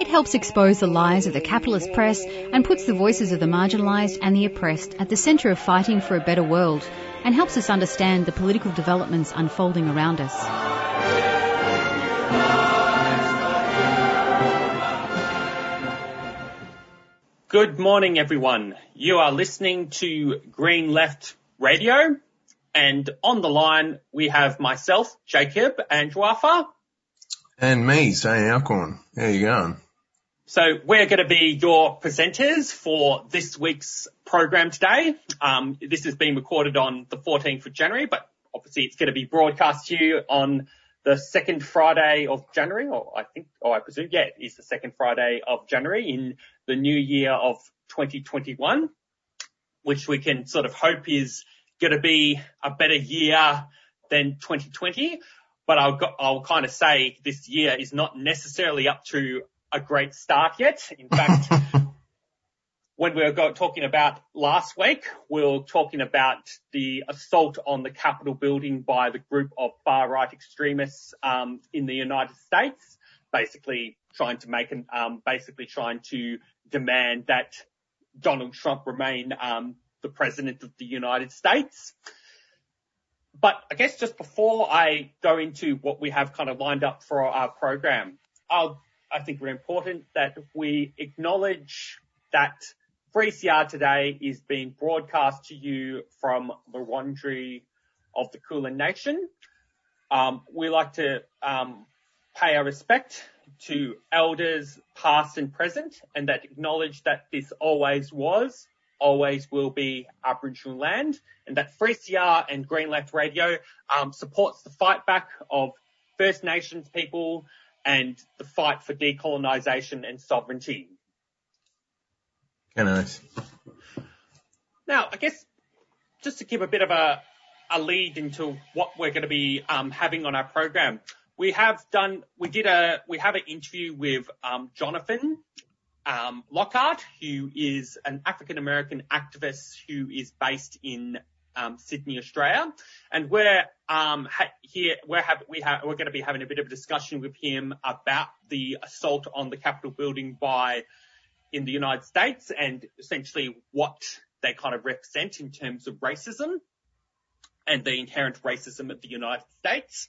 It helps expose the lies of the capitalist press and puts the voices of the marginalised and the oppressed at the centre of fighting for a better world and helps us understand the political developments unfolding around us. Good morning, everyone. You are listening to Green Left Radio, and on the line we have myself, Jacob, and Joafa. And me, Zane Alcorn. How you going? So we're going to be your presenters for this week's program today. Um, this is being recorded on the 14th of January, but obviously it's going to be broadcast to you on the second Friday of January, or I think, or I presume, yeah, it is the second Friday of January in the new year of 2021, which we can sort of hope is going to be a better year than 2020. But I'll, I'll kind of say this year is not necessarily up to a great start yet. In fact, when we were talking about last week, we were talking about the assault on the Capitol building by the group of far right extremists um, in the United States, basically trying to make an, um, basically trying to demand that Donald Trump remain um, the president of the United States. But I guess just before I go into what we have kind of lined up for our program, I'll I think very important that we acknowledge that 3CR today is being broadcast to you from the Wurundjeri of the Kulin Nation. Um, we like to um, pay our respect to elders past and present and that acknowledge that this always was, always will be Aboriginal land and that 3CR and Green Left Radio um, supports the fight back of First Nations people and the fight for decolonisation and sovereignty. Nice. Now, I guess just to give a bit of a, a lead into what we're going to be um, having on our program, we have done, we did a, we have an interview with um, Jonathan um, Lockhart, who is an African American activist who is based in um, Sydney, Australia, and we're um, ha- here. We're we we're going to be having a bit of a discussion with him about the assault on the Capitol building by in the United States and essentially what they kind of represent in terms of racism and the inherent racism of the United States.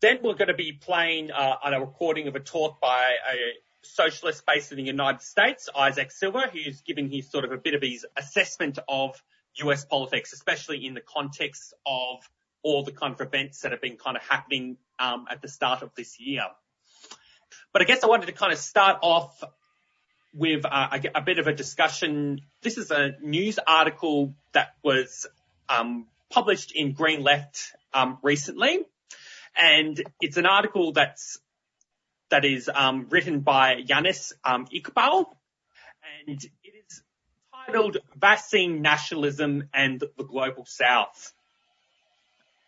Then we're going to be playing uh, on a recording of a talk by a socialist based in the United States, Isaac Silver, who's giving his sort of a bit of his assessment of US politics, especially in the context of all the kind of events that have been kind of happening um, at the start of this year. But I guess I wanted to kind of start off with uh, a, bit of a discussion. This is a news article that was um, published in Green Left um, recently, and it's an article that's that is um, written by Yanis um, Iqbal, and titled Vaccine Nationalism and the Global South.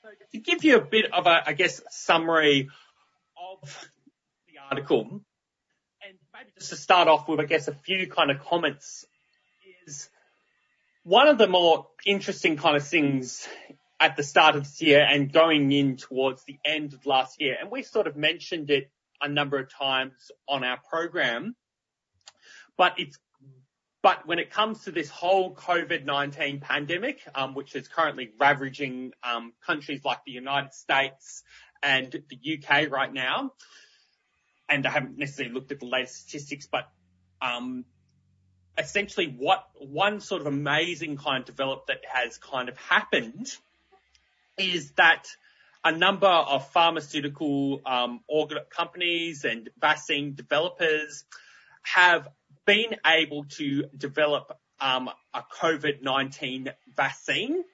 So to give you a bit of a, I guess, summary of the article, and maybe just to start off with, I guess, a few kind of comments is one of the more interesting kind of things at the start of this year and going in towards the end of last year, and we sort of mentioned it a number of times on our program, but it's but when it comes to this whole COVID-19 pandemic, um, which is currently ravaging um, countries like the United States and the UK right now, and I haven't necessarily looked at the latest statistics, but um, essentially what one sort of amazing kind of develop that has kind of happened is that a number of pharmaceutical um, organ companies and vaccine developers have been able to develop um, a COVID-19 vaccine.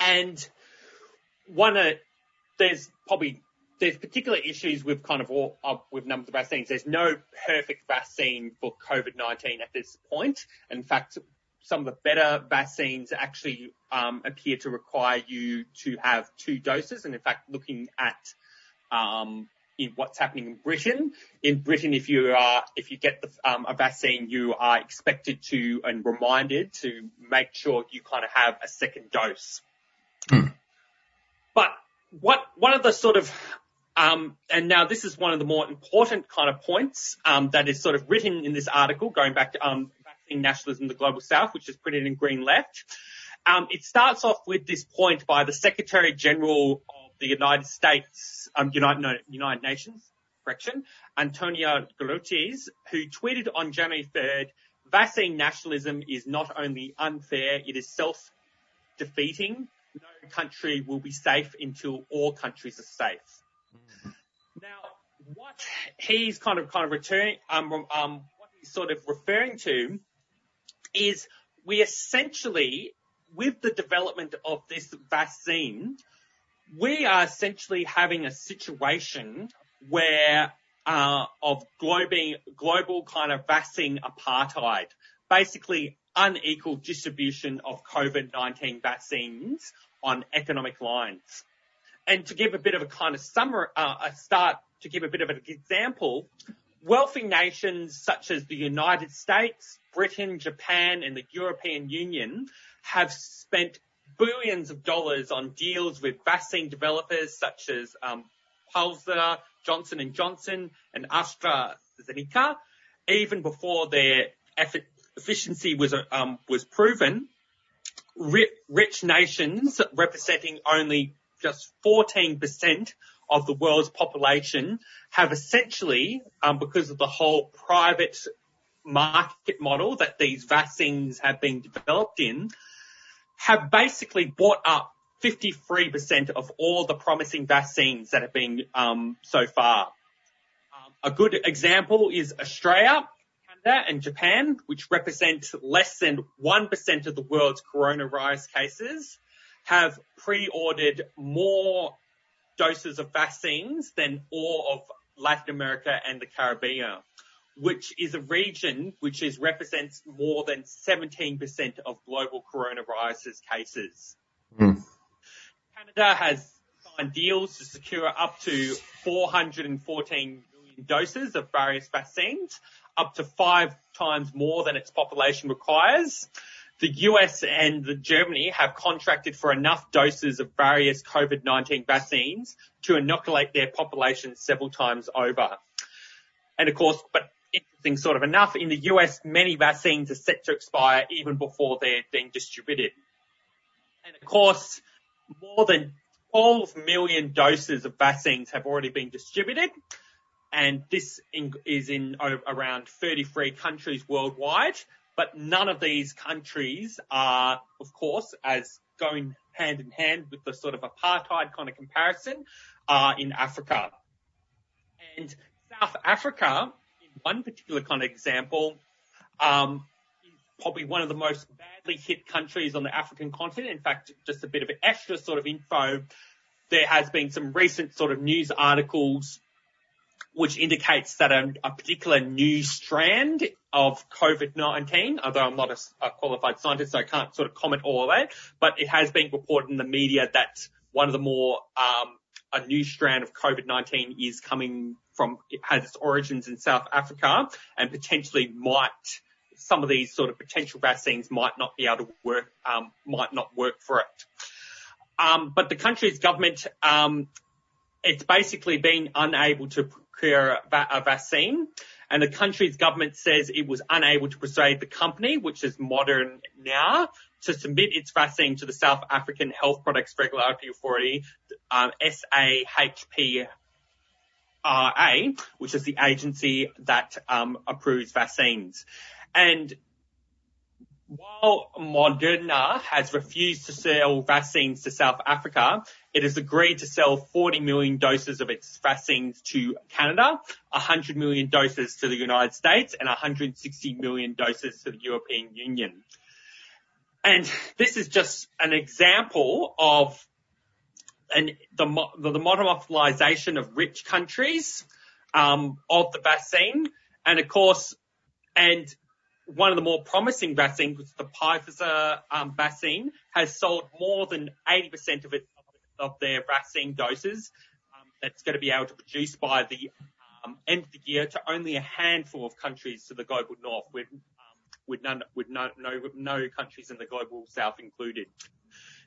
And one of, there's probably there's particular issues with kind of all uh, with numbers of vaccines. There's no perfect vaccine for COVID-19 at this point. In fact, some of the better vaccines actually um, appear to require you to have two doses. And in fact, looking at um, in what's happening in Britain, in Britain, if you are if you get the, um, a vaccine, you are expected to and reminded to make sure you kind of have a second dose. Hmm. But what one of the sort of um, and now this is one of the more important kind of points um, that is sort of written in this article, going back to um, vaccine nationalism in the global south, which is printed in green left. Um, it starts off with this point by the Secretary General the United States, um, United, no, United Nations, correction, Antonio Guterres, who tweeted on January 3rd, vaccine nationalism is not only unfair, it is self-defeating. No country will be safe until all countries are safe. Now, what he's kind of kind of returning, um, um, what he's sort of referring to is we essentially, with the development of this vaccine, we are essentially having a situation where uh, of global, global kind of vaccine apartheid, basically unequal distribution of COVID-19 vaccines on economic lines. And to give a bit of a kind of summary, uh, a start to give a bit of an example, wealthy nations such as the United States, Britain, Japan, and the European Union have spent billions of dollars on deals with vaccine developers such as um, Pfizer, Johnson and Johnson, and AstraZeneca, even before their efficiency was um, was proven. Rich nations representing only just 14% of the world's population have essentially, um, because of the whole private market model that these vaccines have been developed in, have basically bought up 53% of all the promising vaccines that have been um, so far. Um, a good example is Australia, Canada, and Japan, which represent less than 1% of the world's coronavirus cases have pre-ordered more doses of vaccines than all of Latin America and the Caribbean, which is a region which is represents more than 17% of global coronavirus cases. Mm. Canada has signed deals to secure up to 414 million doses of various vaccines, up to five times more than its population requires the US and the Germany have contracted for enough doses of various COVID-19 vaccines to inoculate their populations several times over. And of course, but interesting sort of enough, in the US, many vaccines are set to expire even before they're being distributed. And of course, more than 12 million doses of vaccines have already been distributed. And this is in around 33 countries worldwide but none of these countries are, of course, as going hand in hand with the sort of apartheid kind of comparison, are in Africa. And South Africa, one particular kind of example, um, probably one of the most badly hit countries on the African continent. In fact, just a bit of extra sort of info. There has been some recent sort of news articles which indicates that a, a particular new strand of COVID-19, although I'm not a, a, qualified scientist, so I can't sort of comment all of that, but it has been reported in the media that one of the more, um, a new strand of COVID-19 is coming from, it has its origins in South Africa and potentially might, some of these sort of potential vaccines might not be able to work, um, might not work for it. Um, but the country's government, um, it's basically been unable to procure a vaccine. And the country's government says it was unable to persuade the company, which is Moderna now, to submit its vaccine to the South African Health Products Regulatory Authority, um, SAHPRA, which is the agency that um, approves vaccines. And while Moderna has refused to sell vaccines to South Africa, it has agreed to sell 40 million doses of its vaccines to Canada, 100 million doses to the United States, and 160 million doses to the European Union. And this is just an example of and the, the, the monopolization of rich countries um, of the vaccine, and of course, and one of the more promising vaccines, the Pfizer um, vaccine, has sold more than 80% of it of their vaccine doses. Um, that's going to be able to produce by the um, end of the year to only a handful of countries to the global north, um, with none with no, no no countries in the global south included.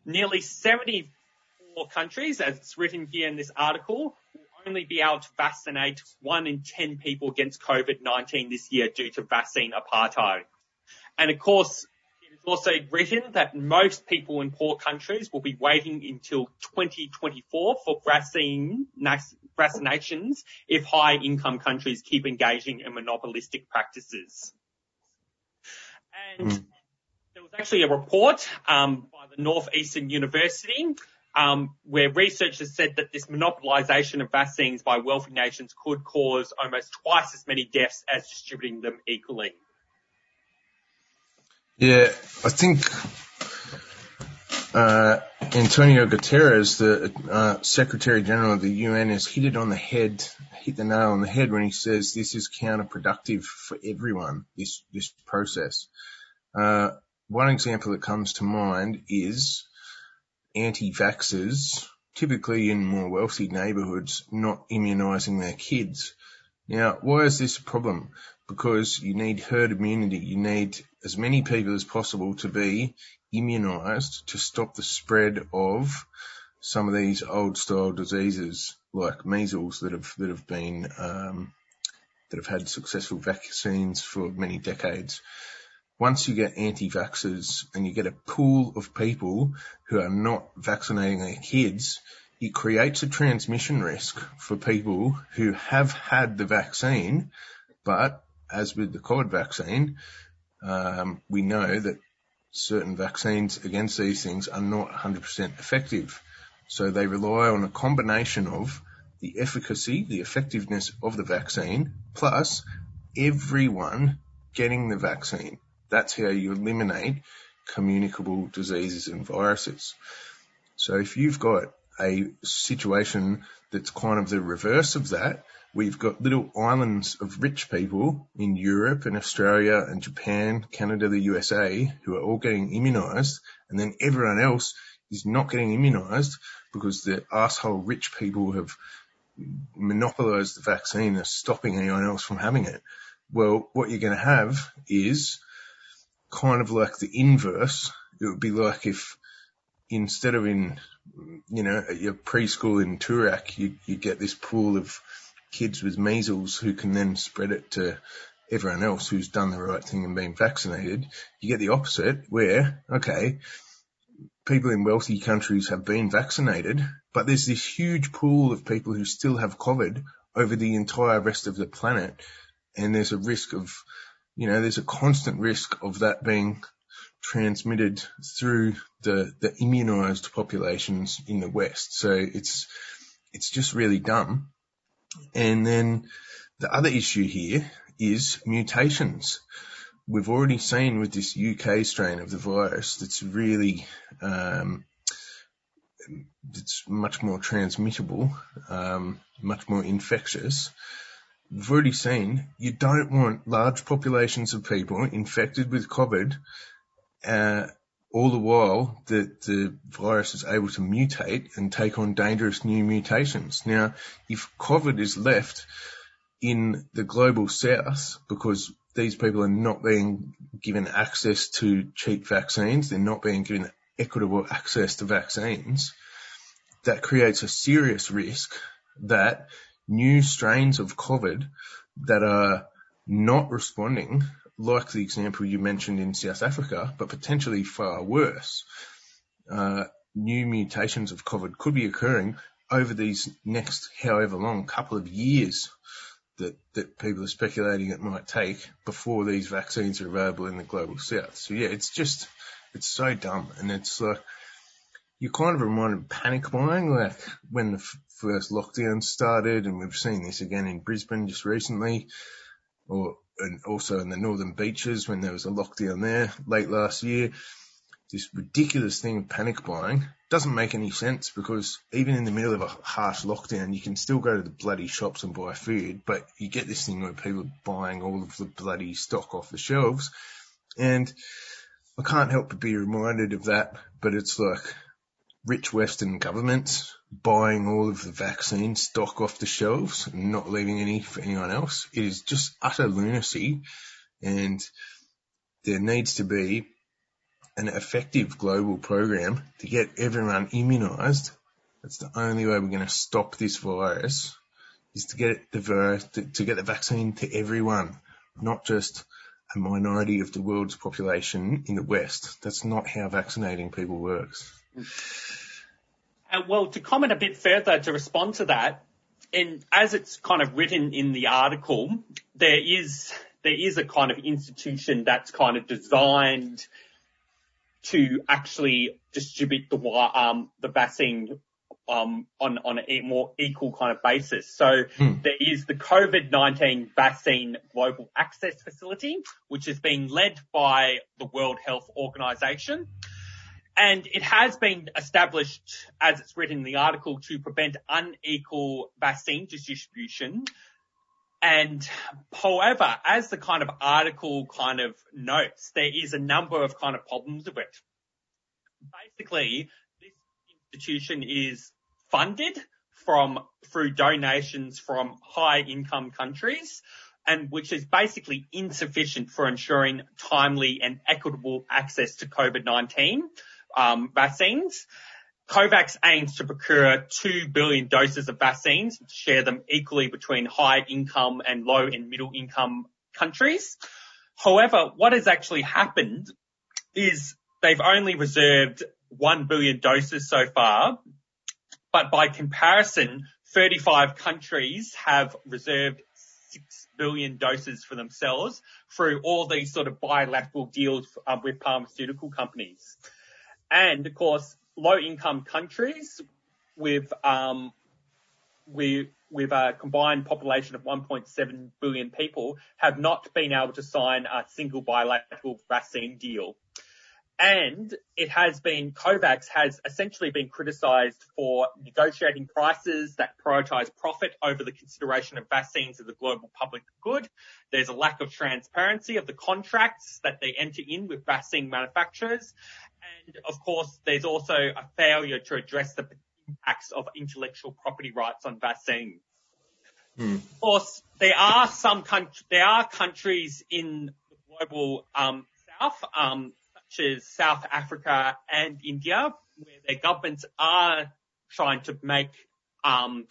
Nearly 74 countries, as it's written here in this article, will only be able to vaccinate one in 10 people against COVID-19 this year due to vaccine apartheid. And of course, it is also written that most people in poor countries will be waiting until 2024 for vaccine, vaccinations if high income countries keep engaging in monopolistic practices. And mm. there was actually a report um, by the Northeastern University um, where researchers said that this monopolization of vaccines by wealthy nations could cause almost twice as many deaths as distributing them equally. Yeah, I think uh, Antonio Guterres, the uh, Secretary General of the UN, has hit it on the head, hit the nail on the head when he says this is counterproductive for everyone. This this process. Uh, one example that comes to mind is anti-vaxxers, typically in more wealthy neighbourhoods, not immunising their kids. Now, why is this a problem? Because you need herd immunity. You need as many people as possible to be immunised to stop the spread of some of these old style diseases like measles that have that have been um, that have had successful vaccines for many decades. Once you get anti-vaxxers and you get a pool of people who are not vaccinating their kids, it creates a transmission risk for people who have had the vaccine, but as with the COVID vaccine, um, we know that certain vaccines against these things are not 100% effective. So they rely on a combination of the efficacy, the effectiveness of the vaccine, plus everyone getting the vaccine. That's how you eliminate communicable diseases and viruses. So if you've got a situation that's kind of the reverse of that, we've got little islands of rich people in Europe and Australia and Japan, Canada, the USA, who are all getting immunized, and then everyone else is not getting immunized because the asshole rich people have monopolized the vaccine and are stopping anyone else from having it. Well, what you're going to have is kind of like the inverse. It would be like if instead of in, you know, at your preschool in Toorak, you, you get this pool of kids with measles who can then spread it to everyone else who's done the right thing and been vaccinated. You get the opposite where, okay, people in wealthy countries have been vaccinated, but there's this huge pool of people who still have COVID over the entire rest of the planet. And there's a risk of you know, there's a constant risk of that being transmitted through the, the immunized populations in the West. So it's, it's just really dumb. And then the other issue here is mutations. We've already seen with this UK strain of the virus that's really, um, it's much more transmittable, um, much more infectious we've already seen you don't want large populations of people infected with COVID, uh, all the while that the virus is able to mutate and take on dangerous new mutations. Now, if COVID is left in the global south because these people are not being given access to cheap vaccines, they're not being given equitable access to vaccines, that creates a serious risk that new strains of COVID that are not responding, like the example you mentioned in South Africa, but potentially far worse. Uh, new mutations of COVID could be occurring over these next however long couple of years that, that people are speculating it might take before these vaccines are available in the global south. So yeah, it's just, it's so dumb. And it's like, you kind of reminded of panic buying, like when the f- first lockdown started, and we've seen this again in Brisbane just recently, or and also in the northern beaches when there was a lockdown there late last year. this ridiculous thing of panic buying doesn't make any sense because even in the middle of a harsh lockdown, you can still go to the bloody shops and buy food, but you get this thing where people are buying all of the bloody stock off the shelves. And I can't help but be reminded of that, but it's like rich Western governments buying all of the vaccine stock off the shelves not leaving any for anyone else. It is just utter lunacy and there needs to be an effective global program to get everyone immunized. That's the only way we're going to stop this virus is to get the virus, to, to get the vaccine to everyone, not just a minority of the world's population in the West. That's not how vaccinating people works. Uh, well, to comment a bit further to respond to that, and as it's kind of written in the article, there is there is a kind of institution that's kind of designed to actually distribute the um, the vaccine um, on on a more equal kind of basis. So hmm. there is the COVID-19 Vaccine Global Access Facility, which is being led by the World Health Organization. And it has been established, as it's written in the article, to prevent unequal vaccine distribution and however, as the kind of article kind of notes, there is a number of kind of problems with it. Basically, this institution is funded from through donations from high income countries and which is basically insufficient for ensuring timely and equitable access to COVID-19 um, vaccines. COVAX aims to procure 2 billion doses of vaccines, share them equally between high income and low and middle income countries. However, what has actually happened is they've only reserved 1 billion doses so far, but by comparison, 35 countries have reserved 6 billion doses for themselves through all these sort of bilateral deals uh, with pharmaceutical companies. And of course, low income countries with um, with with a combined population of 1.7 billion people have not been able to sign a single bilateral vaccine deal. And it has been, COVAX has essentially been criticised for negotiating prices that prioritise profit over the consideration of vaccines as a global public good. There's a lack of transparency of the contracts that they enter in with vaccine manufacturers. And of course, there's also a failure to address the impacts of intellectual property rights on vaccines. Hmm. Of course, there are some countries, there are countries in the global um, south, um, such as South Africa and India, where their governments are trying to make, um,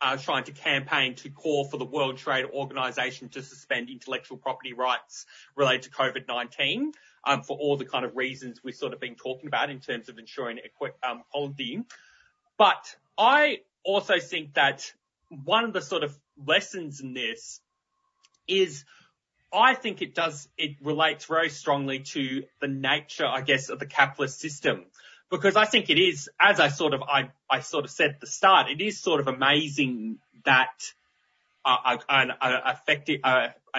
are trying to campaign to call for the World Trade Organization to suspend intellectual property rights related to COVID-19 um, for all the kind of reasons we've sort of been talking about in terms of ensuring um, equality. But I also think that one of the sort of lessons in this is I think it does, it relates very strongly to the nature, I guess, of the capitalist system. Because I think it is, as I sort of, I, I sort of said at the start, it is sort of amazing that uh an effective,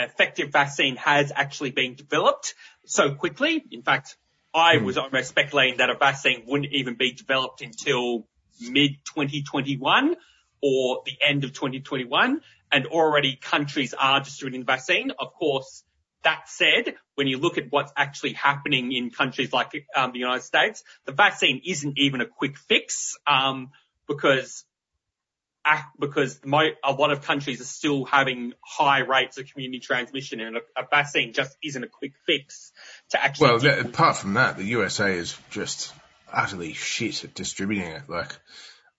effective vaccine has actually been developed so quickly. In fact, I hmm. was almost speculating that a vaccine wouldn't even be developed until mid 2021 or the end of 2021 and already countries are distributing the vaccine. Of course, that said, when you look at what's actually happening in countries like um, the United States, the vaccine isn't even a quick fix um, because because a lot of countries are still having high rates of community transmission and a, a vaccine just isn't a quick fix to actually. Well, that, apart from that, the USA is just utterly shit at distributing it. Like,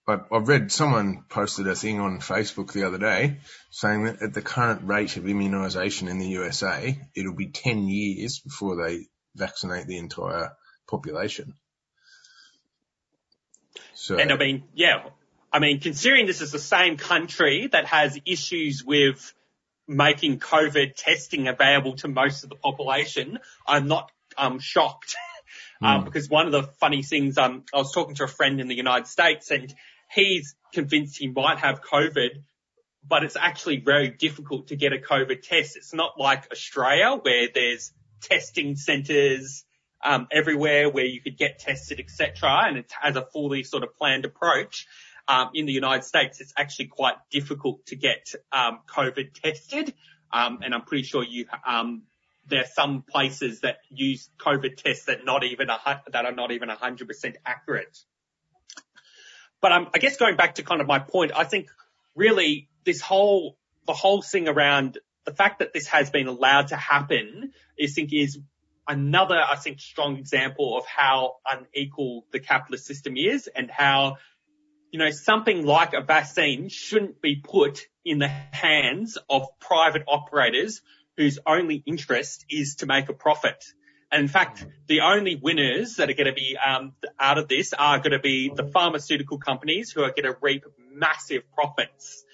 I, I read someone posted a thing on Facebook the other day saying that at the current rate of immunisation in the USA, it'll be 10 years before they vaccinate the entire population. So, and I mean, yeah, I mean, considering this is the same country that has issues with making COVID testing available to most of the population, I'm not um, shocked. Mm. Um, because one of the funny things, um, I was talking to a friend in the United States and he's convinced he might have COVID, but it's actually very difficult to get a COVID test. It's not like Australia where there's testing centres um, everywhere where you could get tested, etc., and it has a fully sort of planned approach. Um, in the United States, it's actually quite difficult to get um, COVID tested, um, and I'm pretty sure you um, there are some places that use COVID tests that not even a, that are not even 100% accurate. But um, I guess going back to kind of my point, I think really this whole the whole thing around the fact that this has been allowed to happen, think is another, I think, strong example of how unequal the capitalist system is and how, you know, something like a vaccine shouldn't be put in the hands of private operators whose only interest is to make a profit. And in fact, the only winners that are going to be um, out of this are going to be the pharmaceutical companies who are going to reap massive profits.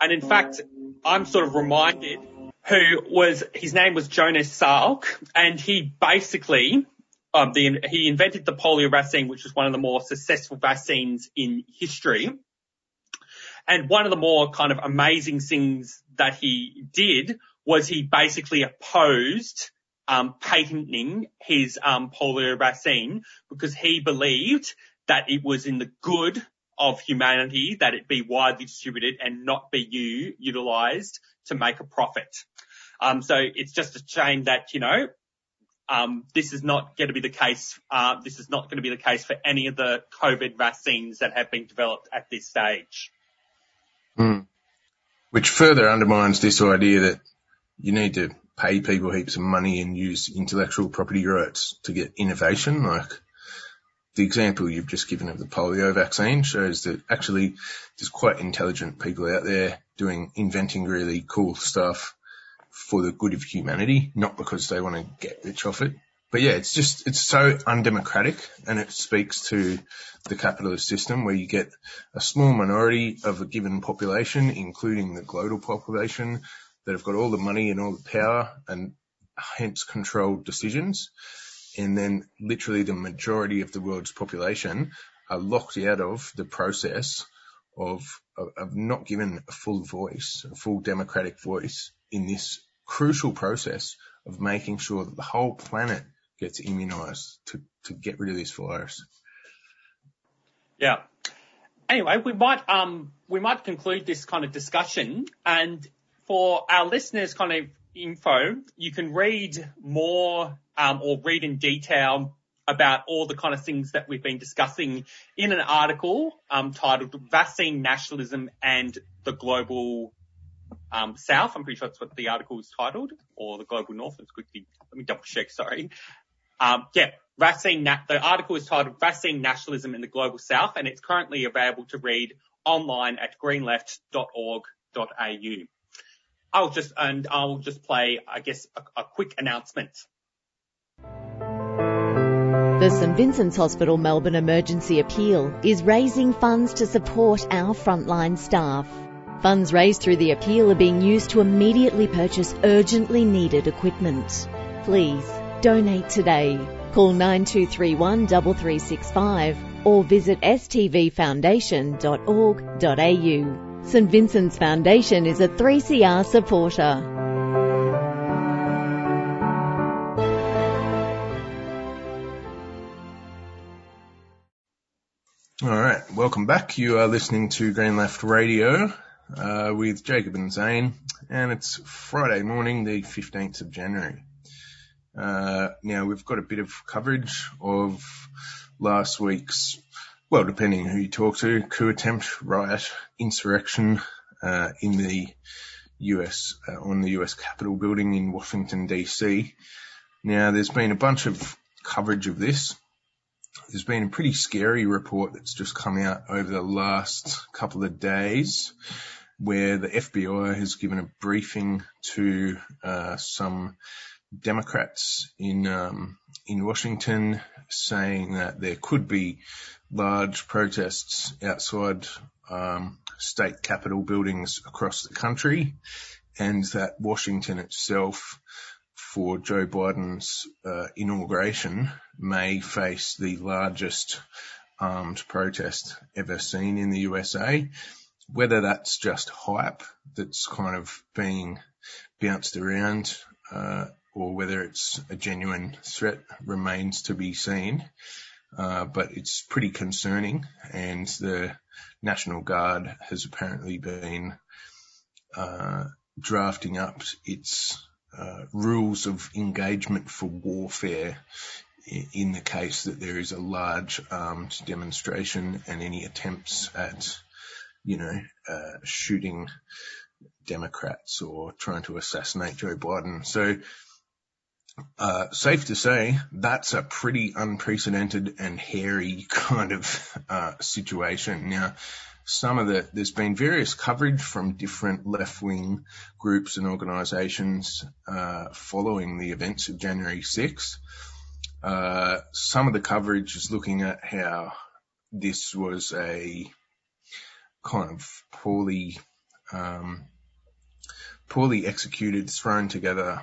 And in fact, I'm sort of reminded who was, his name was Jonas Salk, and he basically, um, the, he invented the polio vaccine, which was one of the more successful vaccines in history. And one of the more kind of amazing things that he did was he basically opposed um, patenting his um, polio vaccine because he believed that it was in the good of humanity that it be widely distributed and not be u- utilized to make a profit. Um, so it's just a shame that, you know, um, this is not going to be the case. Uh, this is not going to be the case for any of the COVID vaccines that have been developed at this stage. Mm. Which further undermines this idea that you need to pay people heaps of money and use intellectual property rights to get innovation. Like the example you've just given of the polio vaccine shows that actually there's quite intelligent people out there doing, inventing really cool stuff for the good of humanity, not because they want to get rich off it. But yeah, it's just, it's so undemocratic and it speaks to the capitalist system where you get a small minority of a given population, including the global population, that have got all the money and all the power and hence controlled decisions. And then literally the majority of the world's population are locked out of the process of, of, of not given a full voice, a full democratic voice in this crucial process of making sure that the whole planet gets immunized to, to get rid of this virus. Yeah. Anyway, we might um we might conclude this kind of discussion and for our listeners kind of info, you can read more um, or read in detail about all the kind of things that we've been discussing in an article um, titled Vaccine Nationalism and the Global um, South. I'm pretty sure that's what the article is titled, or the Global North. Let's quickly, let me double check, sorry. Um, yeah, vaccine, na- the article is titled Vaccine Nationalism in the Global South, and it's currently available to read online at greenleft.org.au. I'll just, and I'll just play, I guess, a, a quick announcement. The St Vincent's Hospital Melbourne Emergency Appeal is raising funds to support our frontline staff. Funds raised through the appeal are being used to immediately purchase urgently needed equipment. Please donate today. Call 9231 3365 or visit stvfoundation.org.au. St Vincent's Foundation is a 3CR supporter. All right, welcome back. You are listening to Green Left Radio uh, with Jacob and Zane, and it's Friday morning, the 15th of January. Uh, now we've got a bit of coverage of last week's well, depending who you talk to, coup attempt, riot, insurrection uh, in the US uh, on the US Capitol building in Washington DC. Now, there's been a bunch of coverage of this. There's been a pretty scary report that's just come out over the last couple of days where the FBI has given a briefing to uh, some Democrats in um, in Washington, saying that there could be large protests outside um, state capitol buildings across the country, and that Washington itself, for Joe Biden's uh, inauguration, may face the largest armed protest ever seen in the USA. Whether that's just hype that's kind of being bounced around uh, or whether it's a genuine threat remains to be seen. Uh, but it's pretty concerning, and the National Guard has apparently been uh, drafting up its uh, rules of engagement for warfare in the case that there is a large armed demonstration and any attempts at, you know, uh, shooting Democrats or trying to assassinate Joe Biden. So, uh, safe to say that's a pretty unprecedented and hairy kind of uh, situation. Now, some of the there's been various coverage from different left wing groups and organisations uh, following the events of January 6th. Uh, some of the coverage is looking at how this was a kind of poorly um, poorly executed, thrown together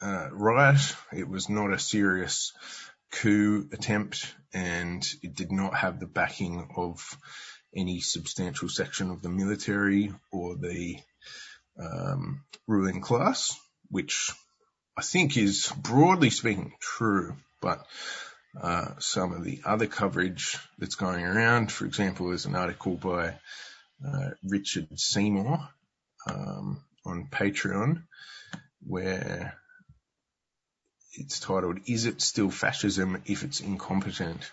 uh, riot. It was not a serious coup attempt, and it did not have the backing of any substantial section of the military or the um, ruling class, which I think is broadly speaking true, but uh, some of the other coverage that's going around, for example, there's an article by uh, Richard Seymour um, on Patreon where it's titled, Is It Still Fascism If It's Incompetent?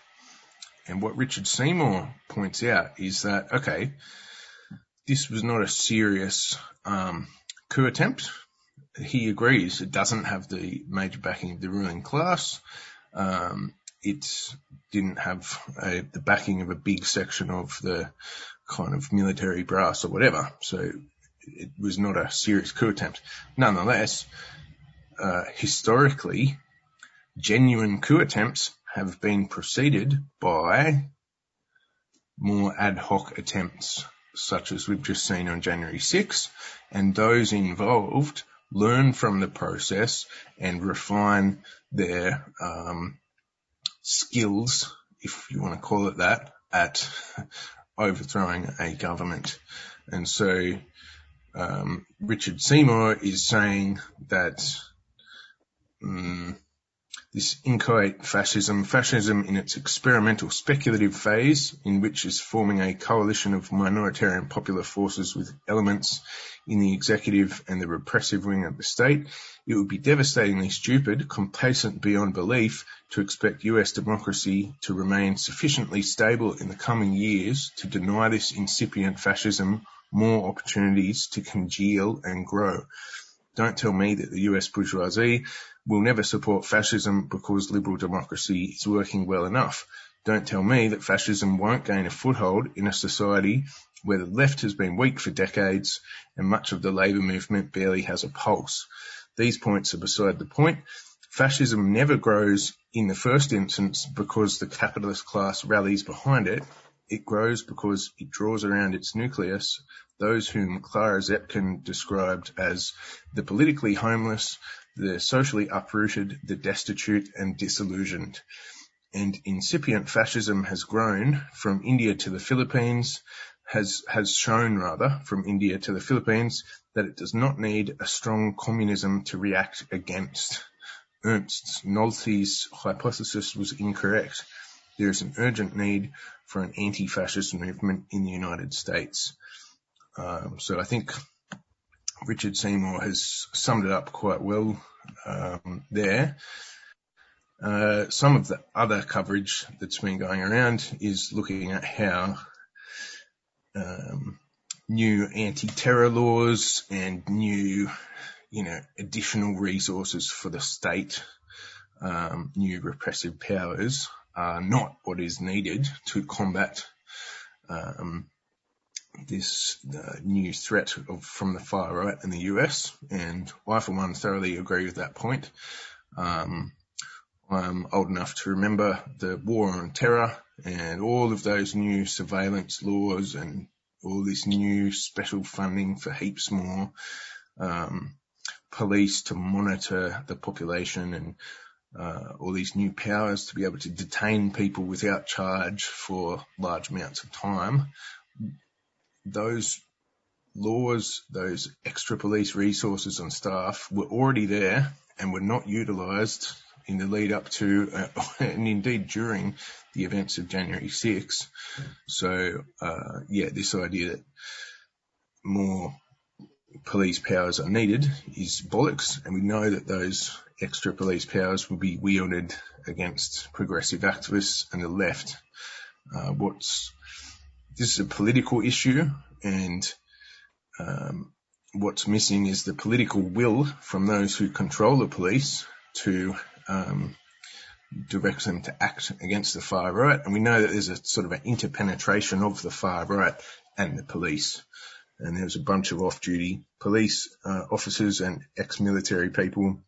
And what Richard Seymour points out is that, okay, this was not a serious um, coup attempt. He agrees it doesn't have the major backing of the ruling class. Um, it didn't have a, the backing of a big section of the kind of military brass or whatever. So it was not a serious coup attempt. Nonetheless, uh, historically, genuine coup attempts have been preceded by more ad hoc attempts, such as we've just seen on January 6, and those involved learn from the process and refine their um, skills, if you want to call it that, at overthrowing a government. And so um, Richard Seymour is saying that um, this inchoate fascism, fascism in its experimental speculative phase, in which is forming a coalition of minoritarian popular forces with elements in the executive and the repressive wing of the state, it would be devastatingly stupid, complacent beyond belief, to expect US democracy to remain sufficiently stable in the coming years to deny this incipient fascism more opportunities to congeal and grow. Don't tell me that the US bourgeoisie will never support fascism because liberal democracy is working well enough. Don't tell me that fascism won't gain a foothold in a society where the left has been weak for decades and much of the labour movement barely has a pulse. These points are beside the point. Fascism never grows in the first instance because the capitalist class rallies behind it. It grows because it draws around its nucleus those whom Clara Zetkin described as the politically homeless, the socially uprooted, the destitute and disillusioned. And incipient fascism has grown from India to the Philippines, has, has shown rather from India to the Philippines that it does not need a strong communism to react against. Ernst Nolte's hypothesis was incorrect. There is an urgent need for an anti-fascist movement in the United States. Um, so I think Richard Seymour has summed it up quite well um, there. Uh, some of the other coverage that's been going around is looking at how um, new anti-terror laws and new, you know, additional resources for the state, um, new repressive powers are not what is needed to combat um, this uh, new threat of, from the far right in the US, and I, for one, thoroughly agree with that point. Um, I'm old enough to remember the war on terror and all of those new surveillance laws and all this new special funding for heaps more um, police to monitor the population and uh, all these new powers to be able to detain people without charge for large amounts of time those laws, those extra police resources and staff were already there and were not utilised in the lead up to uh, and indeed during the events of January 6. So, uh, yeah, this idea that more police powers are needed is bollocks, and we know that those extra police powers will be wielded against progressive activists and the left. Uh, what's this is a political issue, and um, what's missing is the political will from those who control the police to um, direct them to act against the far right. And we know that there's a sort of an interpenetration of the far right and the police. And there was a bunch of off-duty police uh, officers and ex-military people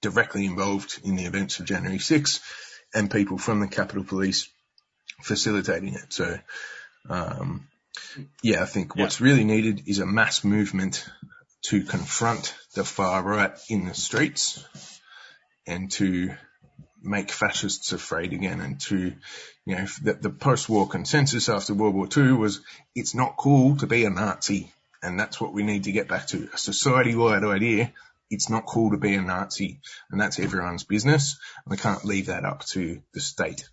directly involved in the events of January 6 and people from the Capitol Police facilitating it. So, um, yeah, I think yeah. what's really needed is a mass movement to confront the far right in the streets and to make fascists afraid again and to, you know, the, the post-war consensus after World War II was it's not cool to be a Nazi. And that's what we need to get back to. A society-wide idea. It's not cool to be a Nazi and that's everyone's business. And we can't leave that up to the state.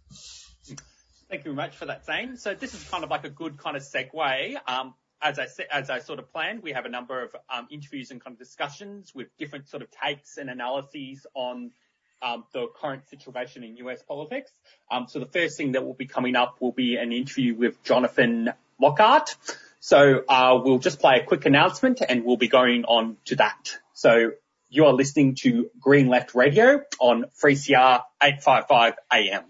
Thank you very much for that, Zane. So this is kind of like a good kind of segue. Um, as I as I sort of planned, we have a number of um, interviews and kind of discussions with different sort of takes and analyses on um, the current situation in US politics. Um, so the first thing that will be coming up will be an interview with Jonathan Lockhart. So uh, we'll just play a quick announcement and we'll be going on to that. So you are listening to Green Left Radio on 3CR 855 AM.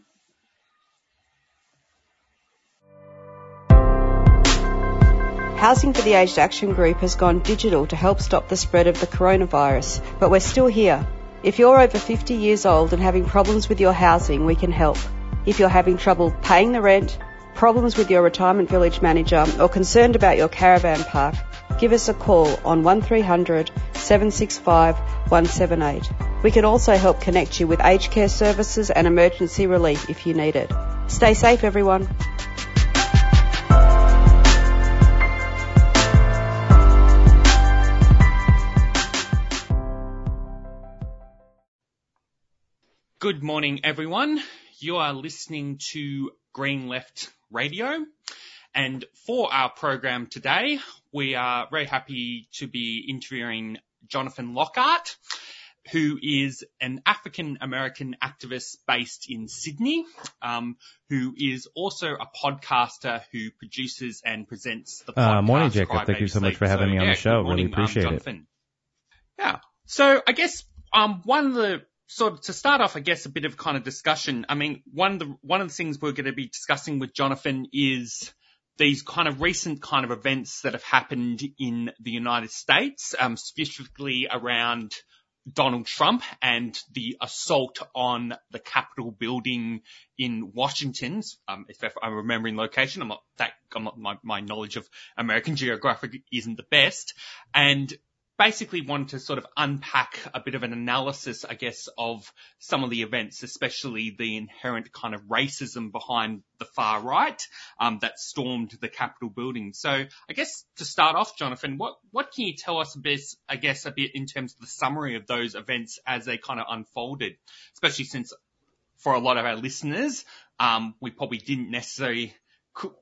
Housing for the Aged Action Group has gone digital to help stop the spread of the coronavirus, but we're still here. If you're over 50 years old and having problems with your housing, we can help. If you're having trouble paying the rent, problems with your retirement village manager, or concerned about your caravan park, give us a call on 1300 765 178. We can also help connect you with aged care services and emergency relief if you need it. Stay safe, everyone. Good morning, everyone. You are listening to Green Left Radio. And for our program today, we are very happy to be interviewing Jonathan Lockhart, who is an African American activist based in Sydney, um, who is also a podcaster who produces and presents the podcast. Uh, morning, Jacob. Thank you so much for having so, me on yeah, the show. Morning, really appreciate um, it. Yeah. So I guess um, one of the so to start off, I guess a bit of kind of discussion. I mean, one of the one of the things we're going to be discussing with Jonathan is these kind of recent kind of events that have happened in the United States, um, specifically around Donald Trump and the assault on the Capitol building in Washington. Um, if I'm remembering location, I'm not that, I'm not, my, my knowledge of American geographic isn't the best. And basically wanted to sort of unpack a bit of an analysis, I guess, of some of the events, especially the inherent kind of racism behind the far right um, that stormed the Capitol building. So I guess to start off, Jonathan, what what can you tell us a bit, I guess, a bit in terms of the summary of those events as they kind of unfolded, especially since for a lot of our listeners, um, we probably didn't necessarily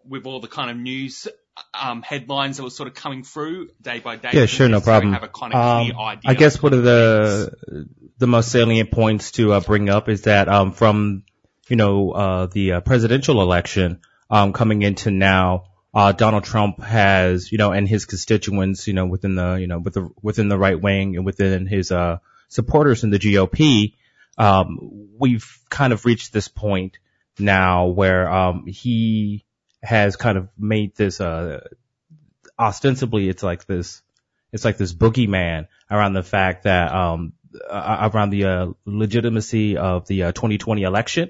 with all the kind of news um, headlines that were sort of coming through day by day. Yeah, sure, no problem. Kind of um, I guess one of the the most salient points to uh, bring up is that um, from you know uh, the uh, presidential election um, coming into now, uh, Donald Trump has you know and his constituents you know within the you know with the within the right wing and within his uh, supporters in the GOP, um, we've kind of reached this point now where um, he has kind of made this, uh, ostensibly it's like this, it's like this boogeyman around the fact that, um, around the, uh, legitimacy of the, uh, 2020 election.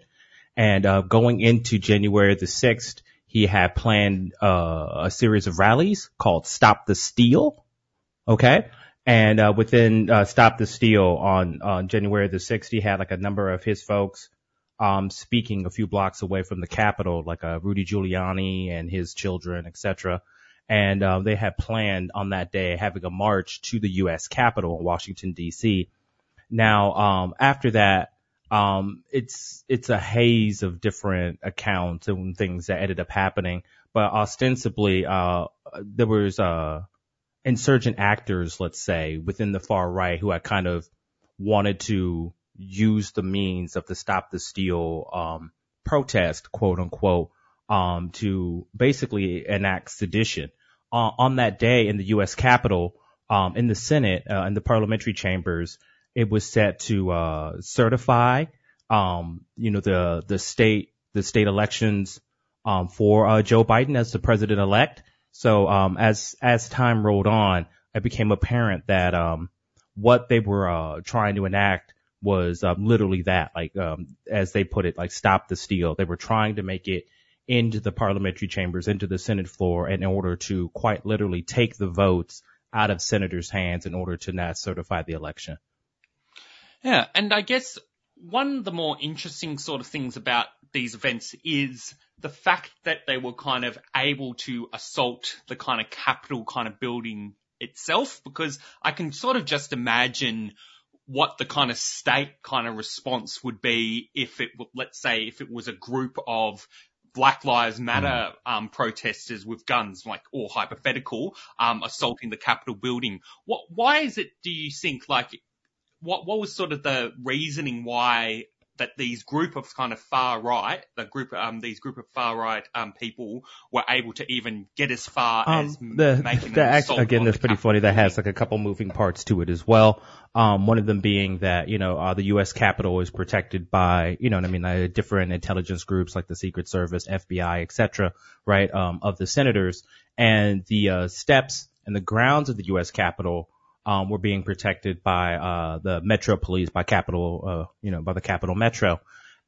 And, uh, going into January the 6th, he had planned, uh, a series of rallies called Stop the Steal. Okay. And, uh, within, uh, Stop the Steal on, on January the 6th, he had like a number of his folks, um, speaking a few blocks away from the Capitol, like uh, Rudy Giuliani and his children, etc. And um, they had planned on that day having a march to the U.S. Capitol in Washington D.C. Now, um, after that, um, it's it's a haze of different accounts and things that ended up happening. But ostensibly, uh, there was uh, insurgent actors, let's say, within the far right who had kind of wanted to use the means of the Stop the Steal um, protest, quote unquote, um, to basically enact sedition. Uh, on that day in the U.S. Capitol, um, in the Senate, uh, in the parliamentary chambers, it was set to uh, certify, um, you know, the the state the state elections um, for uh, Joe Biden as the president elect. So um, as as time rolled on, it became apparent that um, what they were uh, trying to enact was um, literally that, like um, as they put it, like stop the steal. They were trying to make it into the parliamentary chambers, into the Senate floor, in order to quite literally take the votes out of senators' hands in order to not certify the election. Yeah, and I guess one of the more interesting sort of things about these events is the fact that they were kind of able to assault the kind of Capitol kind of building itself, because I can sort of just imagine what the kind of state kind of response would be if it, let's say, if it was a group of Black Lives Matter hmm. um, protesters with guns, like or hypothetical, um, assaulting the Capitol building. What? Why is it? Do you think like what? What was sort of the reasoning why that these group of kind of far right, the group, um, these group of far right, um, people were able to even get as far um, as the, making the act, again, that's pretty funny. That has like a couple moving parts to it as well. Um, one of them being that, you know, uh, the U.S. Capitol is protected by, you know what I mean, uh, different intelligence groups like the Secret Service, FBI, etc., right, um, of the senators. And the, uh, steps and the grounds of the U.S. Capitol um, were being protected by uh, the Metro Police, by Capitol, uh, you know, by the Capitol Metro.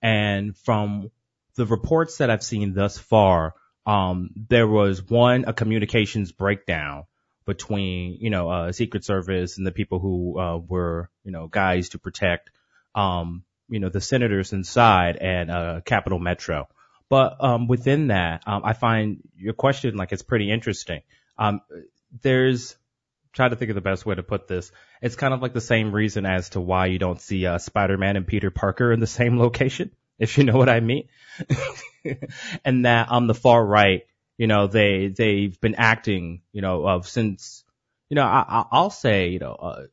And from the reports that I've seen thus far, um, there was one a communications breakdown between you know uh, Secret Service and the people who uh, were you know guys to protect um, you know the senators inside and uh, Capitol Metro. But um, within that, um, I find your question like it's pretty interesting. Um, there's try to think of the best way to put this. It's kind of like the same reason as to why you don't see uh, Spider-Man and Peter Parker in the same location, if you know what I mean. and that on the far right, you know, they they've been acting, you know, of since, you know, I, I'll say, you know, uh,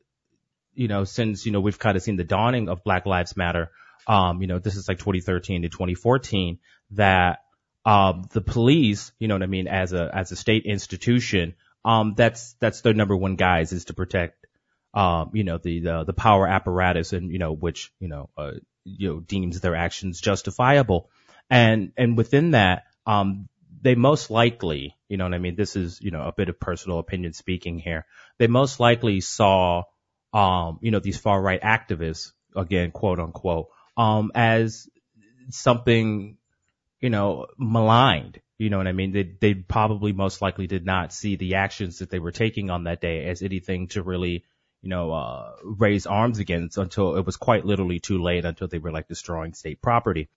you know, since you know we've kind of seen the dawning of Black Lives Matter. Um, you know, this is like 2013 to 2014 that um, the police, you know what I mean, as a as a state institution, um, that's that's their number one guise is to protect, um, you know, the, the the power apparatus and you know which you know uh, you know deems their actions justifiable, and and within that, um, they most likely, you know what I mean. This is you know a bit of personal opinion speaking here. They most likely saw, um, you know, these far right activists again, quote unquote, um, as something, you know, maligned you know what I mean? They, they probably most likely did not see the actions that they were taking on that day as anything to really, you know, uh, raise arms against until it was quite literally too late until they were like destroying state property.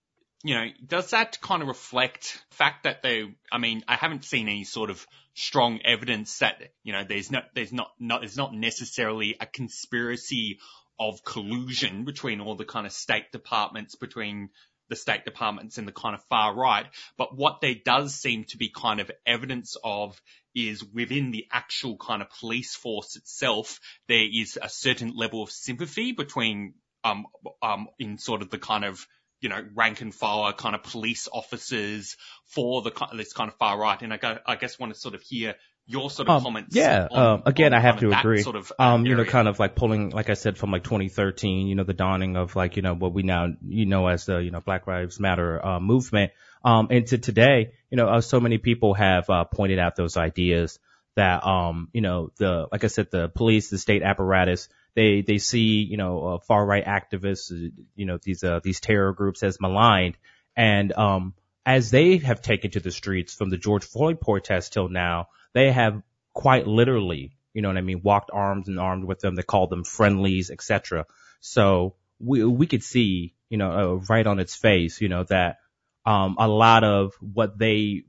You know, does that kind of reflect the fact that they, I mean, I haven't seen any sort of strong evidence that, you know, there's not, there's not, not, there's not necessarily a conspiracy of collusion between all the kind of state departments between the State Departments and the kind of far right. But what there does seem to be kind of evidence of is within the actual kind of police force itself, there is a certain level of sympathy between, um, um, in sort of the kind of, you know, rank and file kind of police officers for the this kind of far right. And I, go, I guess want to sort of hear your sort of um, comments. Yeah. On, um, again, I have to agree. Sort of, uh, um, you know, kind of like pulling, like I said, from like 2013, you know, the dawning of like, you know, what we now, you know, as the, you know, Black Lives Matter, uh, movement. Um, and to today, you know, uh, so many people have, uh, pointed out those ideas that, um, you know, the, like I said, the police, the state apparatus, they, they see, you know, uh, far right activists, you know, these, uh, these terror groups as maligned. And, um, as they have taken to the streets from the George Floyd protest till now, they have quite literally, you know what I mean, walked arms and armed with them. They called them friendlies, etc. So we we could see, you know, uh, right on its face, you know, that um, a lot of what they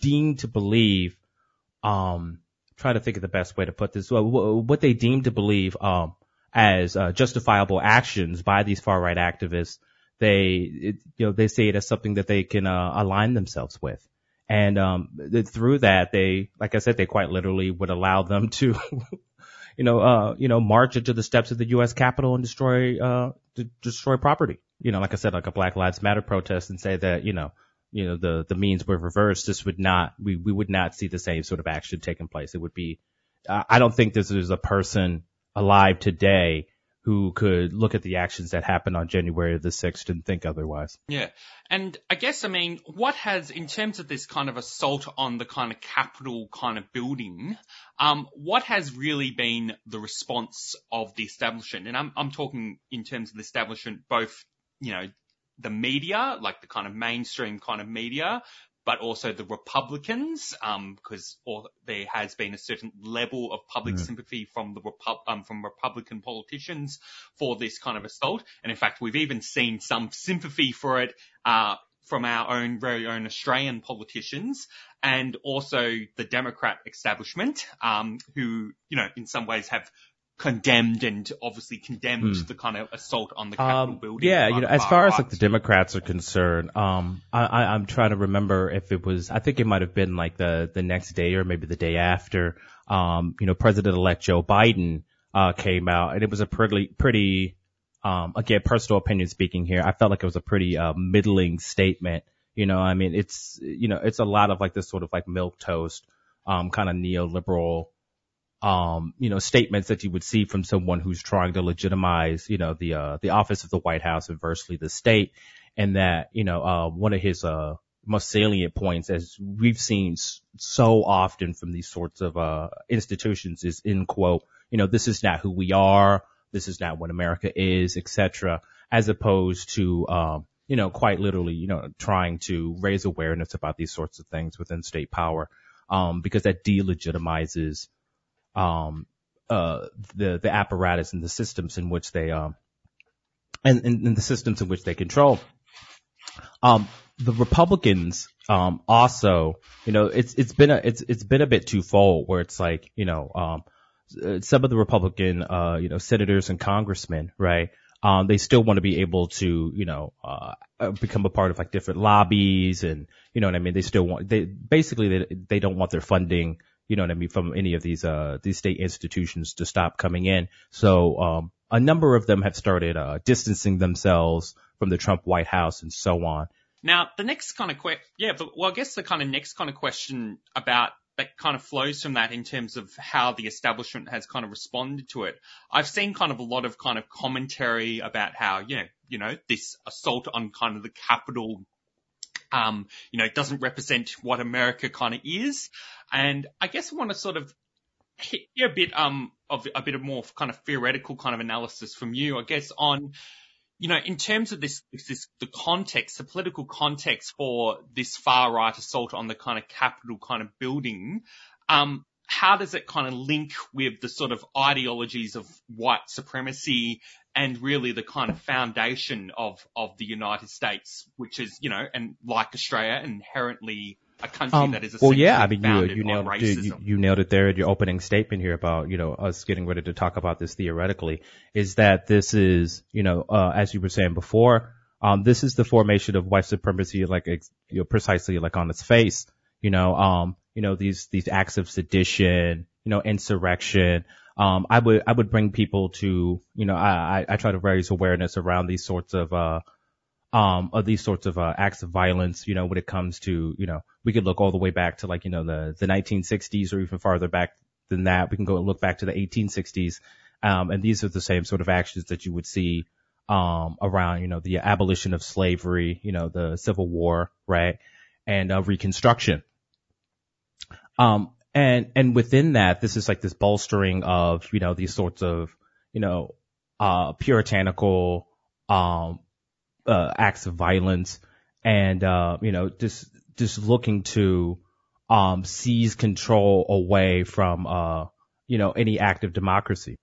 deem to believe, um, try to think of the best way to put this. What they deem to believe, um, as uh, justifiable actions by these far right activists, they it, you know they see it as something that they can uh, align themselves with. And um, through that, they, like I said, they quite literally would allow them to, you know, uh, you know, march into the steps of the U.S. Capitol and destroy, uh, destroy property. You know, like I said, like a Black Lives Matter protest, and say that, you know, you know, the the means were reversed. This would not, we we would not see the same sort of action taking place. It would be, I don't think this is a person alive today who could look at the actions that happened on January the 6th and think otherwise. Yeah. And I guess, I mean, what has, in terms of this kind of assault on the kind of Capitol kind of building, um, what has really been the response of the establishment? And I'm, I'm talking in terms of the establishment, both, you know, the media, like the kind of mainstream kind of media, but also the Republicans, because um, there has been a certain level of public mm. sympathy from the Repu- um, from Republican politicians for this kind of assault. And in fact, we've even seen some sympathy for it uh, from our own very own Australian politicians and also the Democrat establishment, um, who you know in some ways have condemned and obviously condemned mm. the kind of assault on the Capitol um, building. Yeah, you know, as far as like the Democrats are concerned, um, I, I, I'm trying to remember if it was, I think it might have been like the, the next day or maybe the day after, um, you know, President-elect Joe Biden, uh, came out and it was a pretty, pretty, um, again, personal opinion speaking here, I felt like it was a pretty, uh, middling statement. You know, I mean, it's, you know, it's a lot of like this sort of like milk toast, um, kind of neoliberal, um, you know, statements that you would see from someone who's trying to legitimize, you know, the, uh, the office of the White House and inversely the state. And that, you know, uh, one of his, uh, most salient points as we've seen so often from these sorts of, uh, institutions is in quote, you know, this is not who we are. This is not what America is, etc. As opposed to, um, you know, quite literally, you know, trying to raise awareness about these sorts of things within state power, um, because that delegitimizes, um, uh, the, the apparatus and the systems in which they, um, and, and, and the systems in which they control. Um, the Republicans, um, also, you know, it's, it's been a, it's, it's been a bit twofold where it's like, you know, um, some of the Republican, uh, you know, senators and congressmen, right? Um, they still want to be able to, you know, uh, become a part of like different lobbies and, you know what I mean? They still want, they, basically they, they don't want their funding you know what I mean, from any of these, uh, these state institutions to stop coming in. So, um, a number of them have started, uh, distancing themselves from the Trump White House and so on. Now, the next kind of question, yeah, but, well, I guess the kind of next kind of question about that kind of flows from that in terms of how the establishment has kind of responded to it. I've seen kind of a lot of kind of commentary about how, know, you know, this assault on kind of the Capitol um, you know, it doesn't represent what America kind of is. And I guess I want to sort of hear a bit, um, of a bit of more kind of theoretical kind of analysis from you, I guess, on, you know, in terms of this, this, the context, the political context for this far right assault on the kind of Capitol kind of building, um, how does it kind of link with the sort of ideologies of white supremacy and really the kind of foundation of, of the United States, which is, you know, and like Australia, inherently a country um, that is well, yeah. I mean, you you nailed you, you, nailed it there in your opening statement here about you know us getting ready to talk about this theoretically. Is that this is you know uh, as you were saying before, um, this is the formation of white supremacy, like you know, precisely like on its face. You know, um, you know these these acts of sedition, you know, insurrection, um, I would I would bring people to you know I, I try to raise awareness around these sorts of uh um of these sorts of uh, acts of violence you know when it comes to you know we could look all the way back to like you know the the 1960s or even farther back than that. We can go and look back to the 1860s um and these are the same sort of actions that you would see um around you know the abolition of slavery you know the civil war right and uh, reconstruction. Um and, and within that, this is like this bolstering of, you know, these sorts of, you know, uh, puritanical, um, uh, acts of violence and, uh, you know, just, just looking to, um, seize control away from, uh, you know, any act of democracy.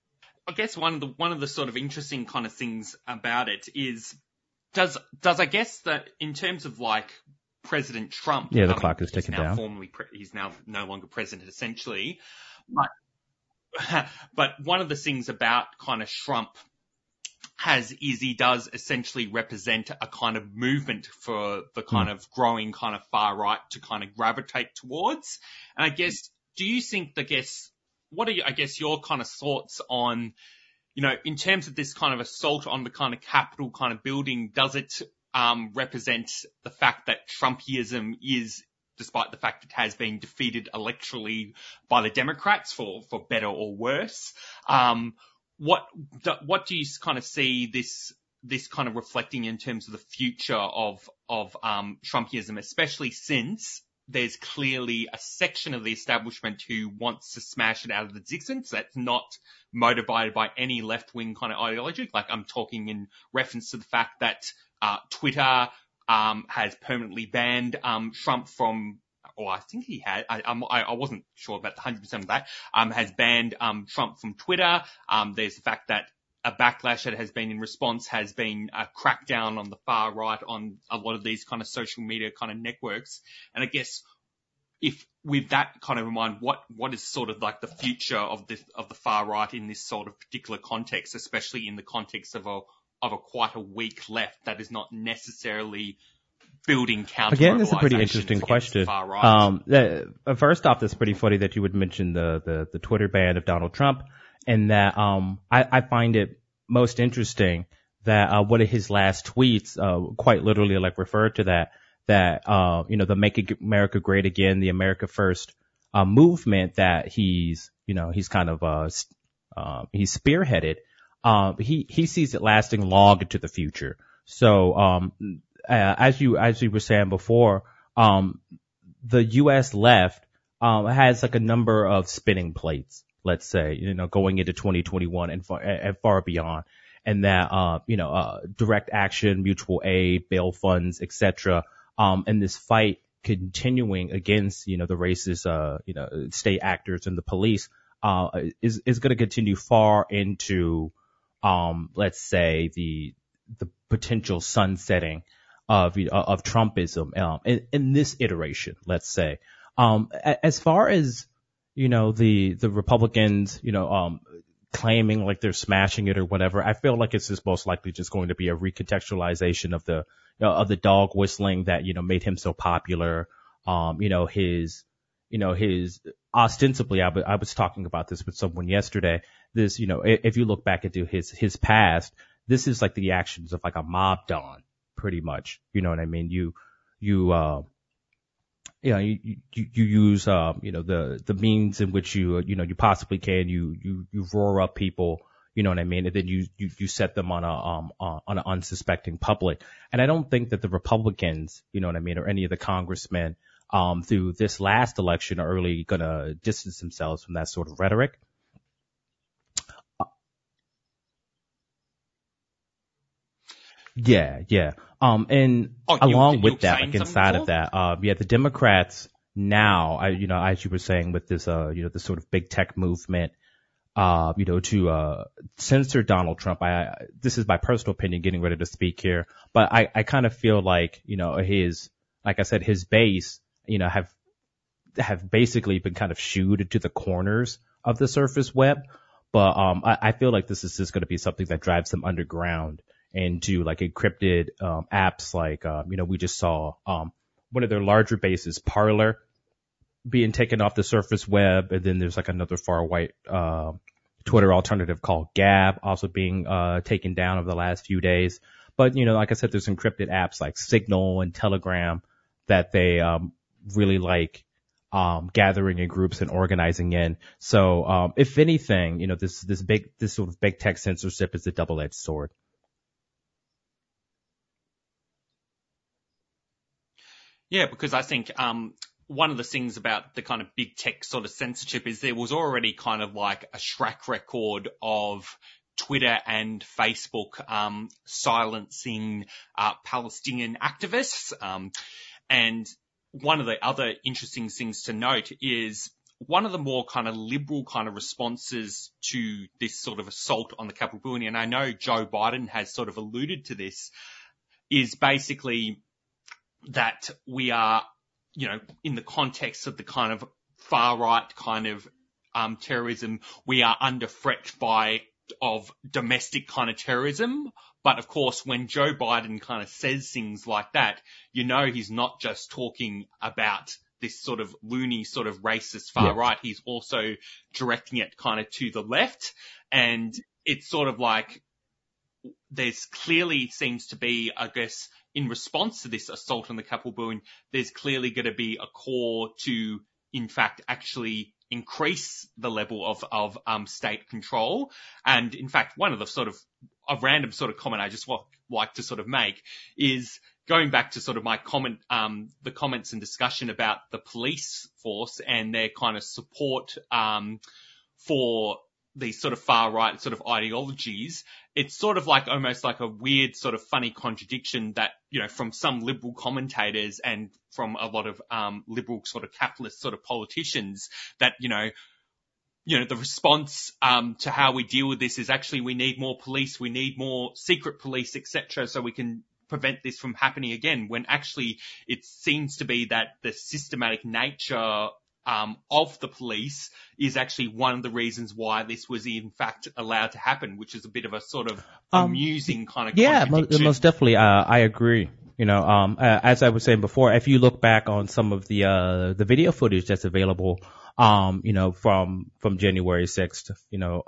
I guess one of the, one of the sort of interesting kind of things about it is, does, does I guess that in terms of like President Trump. Yeah, the um, clock is ticking down. Formally, pre- he's now no longer president, essentially. But but one of the things about kind of Trump has is he does essentially represent a kind of movement for the kind mm. of growing kind of far right to kind of gravitate towards. And I guess, do you think, I guess, what are you, I guess your kind of thoughts on, you know, in terms of this kind of assault on the kind of Capitol kind of building, does it um, represent the fact that Trumpism is despite the fact it has been defeated electorally by the Democrats for, for better or worse. Um, what what do you kind of see this this kind of reflecting in terms of the future of of um, Trumpism, especially since there's clearly a section of the establishment who wants to smash it out of existence. That's not motivated by any left wing kind of ideology. Like I'm talking in reference to the fact that uh, Twitter um, has permanently banned um, Trump from or I think he had, I, I, I wasn't sure about the 100% of that, um, has banned, um, Trump from Twitter. Um, there's the fact that a backlash that has been in response has been a crackdown on the far right on a lot of these kind of social media kind of networks. And I guess if with that kind of in mind, what, what is sort of like the future of this, of the far right in this sort of particular context, especially in the context of a, of a quite a weak left that is not necessarily building counter. Again, this is a pretty interesting question. Right. Um, uh, first off, it's pretty funny that you would mention the, the, the Twitter ban of Donald Trump, and that um, I, I find it most interesting that uh, one of his last tweets, uh, quite literally, like referred to that that uh, you know the Make America Great Again, the America First uh, movement that he's you know he's kind of uh, uh he's spearheaded. Um, he he sees it lasting long into the future. So um, uh, as you as you were saying before, um, the U.S. left um, has like a number of spinning plates. Let's say you know going into 2021 and far, and far beyond, and that uh, you know uh, direct action, mutual aid, bail funds, etc. Um, and this fight continuing against you know the racist uh, you know state actors and the police uh, is is going to continue far into um, let's say the the potential sunsetting of of Trumpism um, in, in this iteration, let's say. Um, as far as you know, the the Republicans, you know, um, claiming like they're smashing it or whatever, I feel like it's just most likely just going to be a recontextualization of the you know, of the dog whistling that you know made him so popular. Um, you know, his you know, his ostensibly, I, was talking about this with someone yesterday. This, you know, if you look back into his, his past, this is like the actions of like a mob don pretty much. You know what I mean? You, you, uh, you know, you, you, you use, um, you know, the, the means in which you, you know, you possibly can, you, you, you roar up people, you know what I mean? And then you, you, you set them on a, um, uh, on an unsuspecting public. And I don't think that the Republicans, you know what I mean, or any of the congressmen, um, through this last election are really gonna distance themselves from that sort of rhetoric. Yeah, yeah. Um, and oh, along you, with that, like inside of that, uh, yeah, the Democrats now, I, you know, as you were saying with this, uh, you know, this sort of big tech movement, uh, you know, to, uh, censor Donald Trump. I, this is my personal opinion getting ready to speak here, but I, I kind of feel like, you know, his, like I said, his base, you know, have, have basically been kind of shooed to the corners of the surface web. But, um, I, I feel like this is just going to be something that drives them underground do like encrypted um, apps like um, you know we just saw um, one of their larger bases Parler being taken off the surface web and then there's like another far right uh, Twitter alternative called Gab also being uh, taken down over the last few days but you know like I said there's encrypted apps like Signal and Telegram that they um, really like um, gathering in groups and organizing in. So, um, if anything, you know, this, this big, this sort of big tech censorship is a double-edged sword. Yeah, because I think um, one of the things about the kind of big tech sort of censorship is there was already kind of like a track record of Twitter and Facebook um, silencing uh, Palestinian activists. Um, and one of the other interesting things to note is one of the more kind of liberal kind of responses to this sort of assault on the Capitol building, and I know Joe Biden has sort of alluded to this, is basically that we are, you know, in the context of the kind of far right kind of um, terrorism, we are under threat by of domestic kind of terrorism. But of course, when Joe Biden kind of says things like that, you know he's not just talking about this sort of loony, sort of racist far yeah. right. He's also directing it kind of to the left. And it's sort of like there's clearly seems to be, I guess, in response to this assault on the Capitol building, there's clearly going to be a call to, in fact, actually increase the level of, of um, state control. And in fact, one of the sort of a random sort of comment I just like to sort of make is going back to sort of my comment, um, the comments and discussion about the police force and their kind of support um, for these sort of far right sort of ideologies, it's sort of like almost like a weird sort of funny contradiction that, you know, from some liberal commentators and from a lot of um, liberal sort of capitalist sort of politicians that, you know, you know, the response um, to how we deal with this is actually we need more police, we need more secret police, etc., so we can prevent this from happening again. When actually it seems to be that the systematic nature um, of the police is actually one of the reasons why this was in fact allowed to happen, which is a bit of a sort of um, amusing kind of yeah, most, most definitely. Uh, I agree. You know, um, uh, as I was saying before, if you look back on some of the uh, the video footage that's available, um, you know, from from January 6th, you know,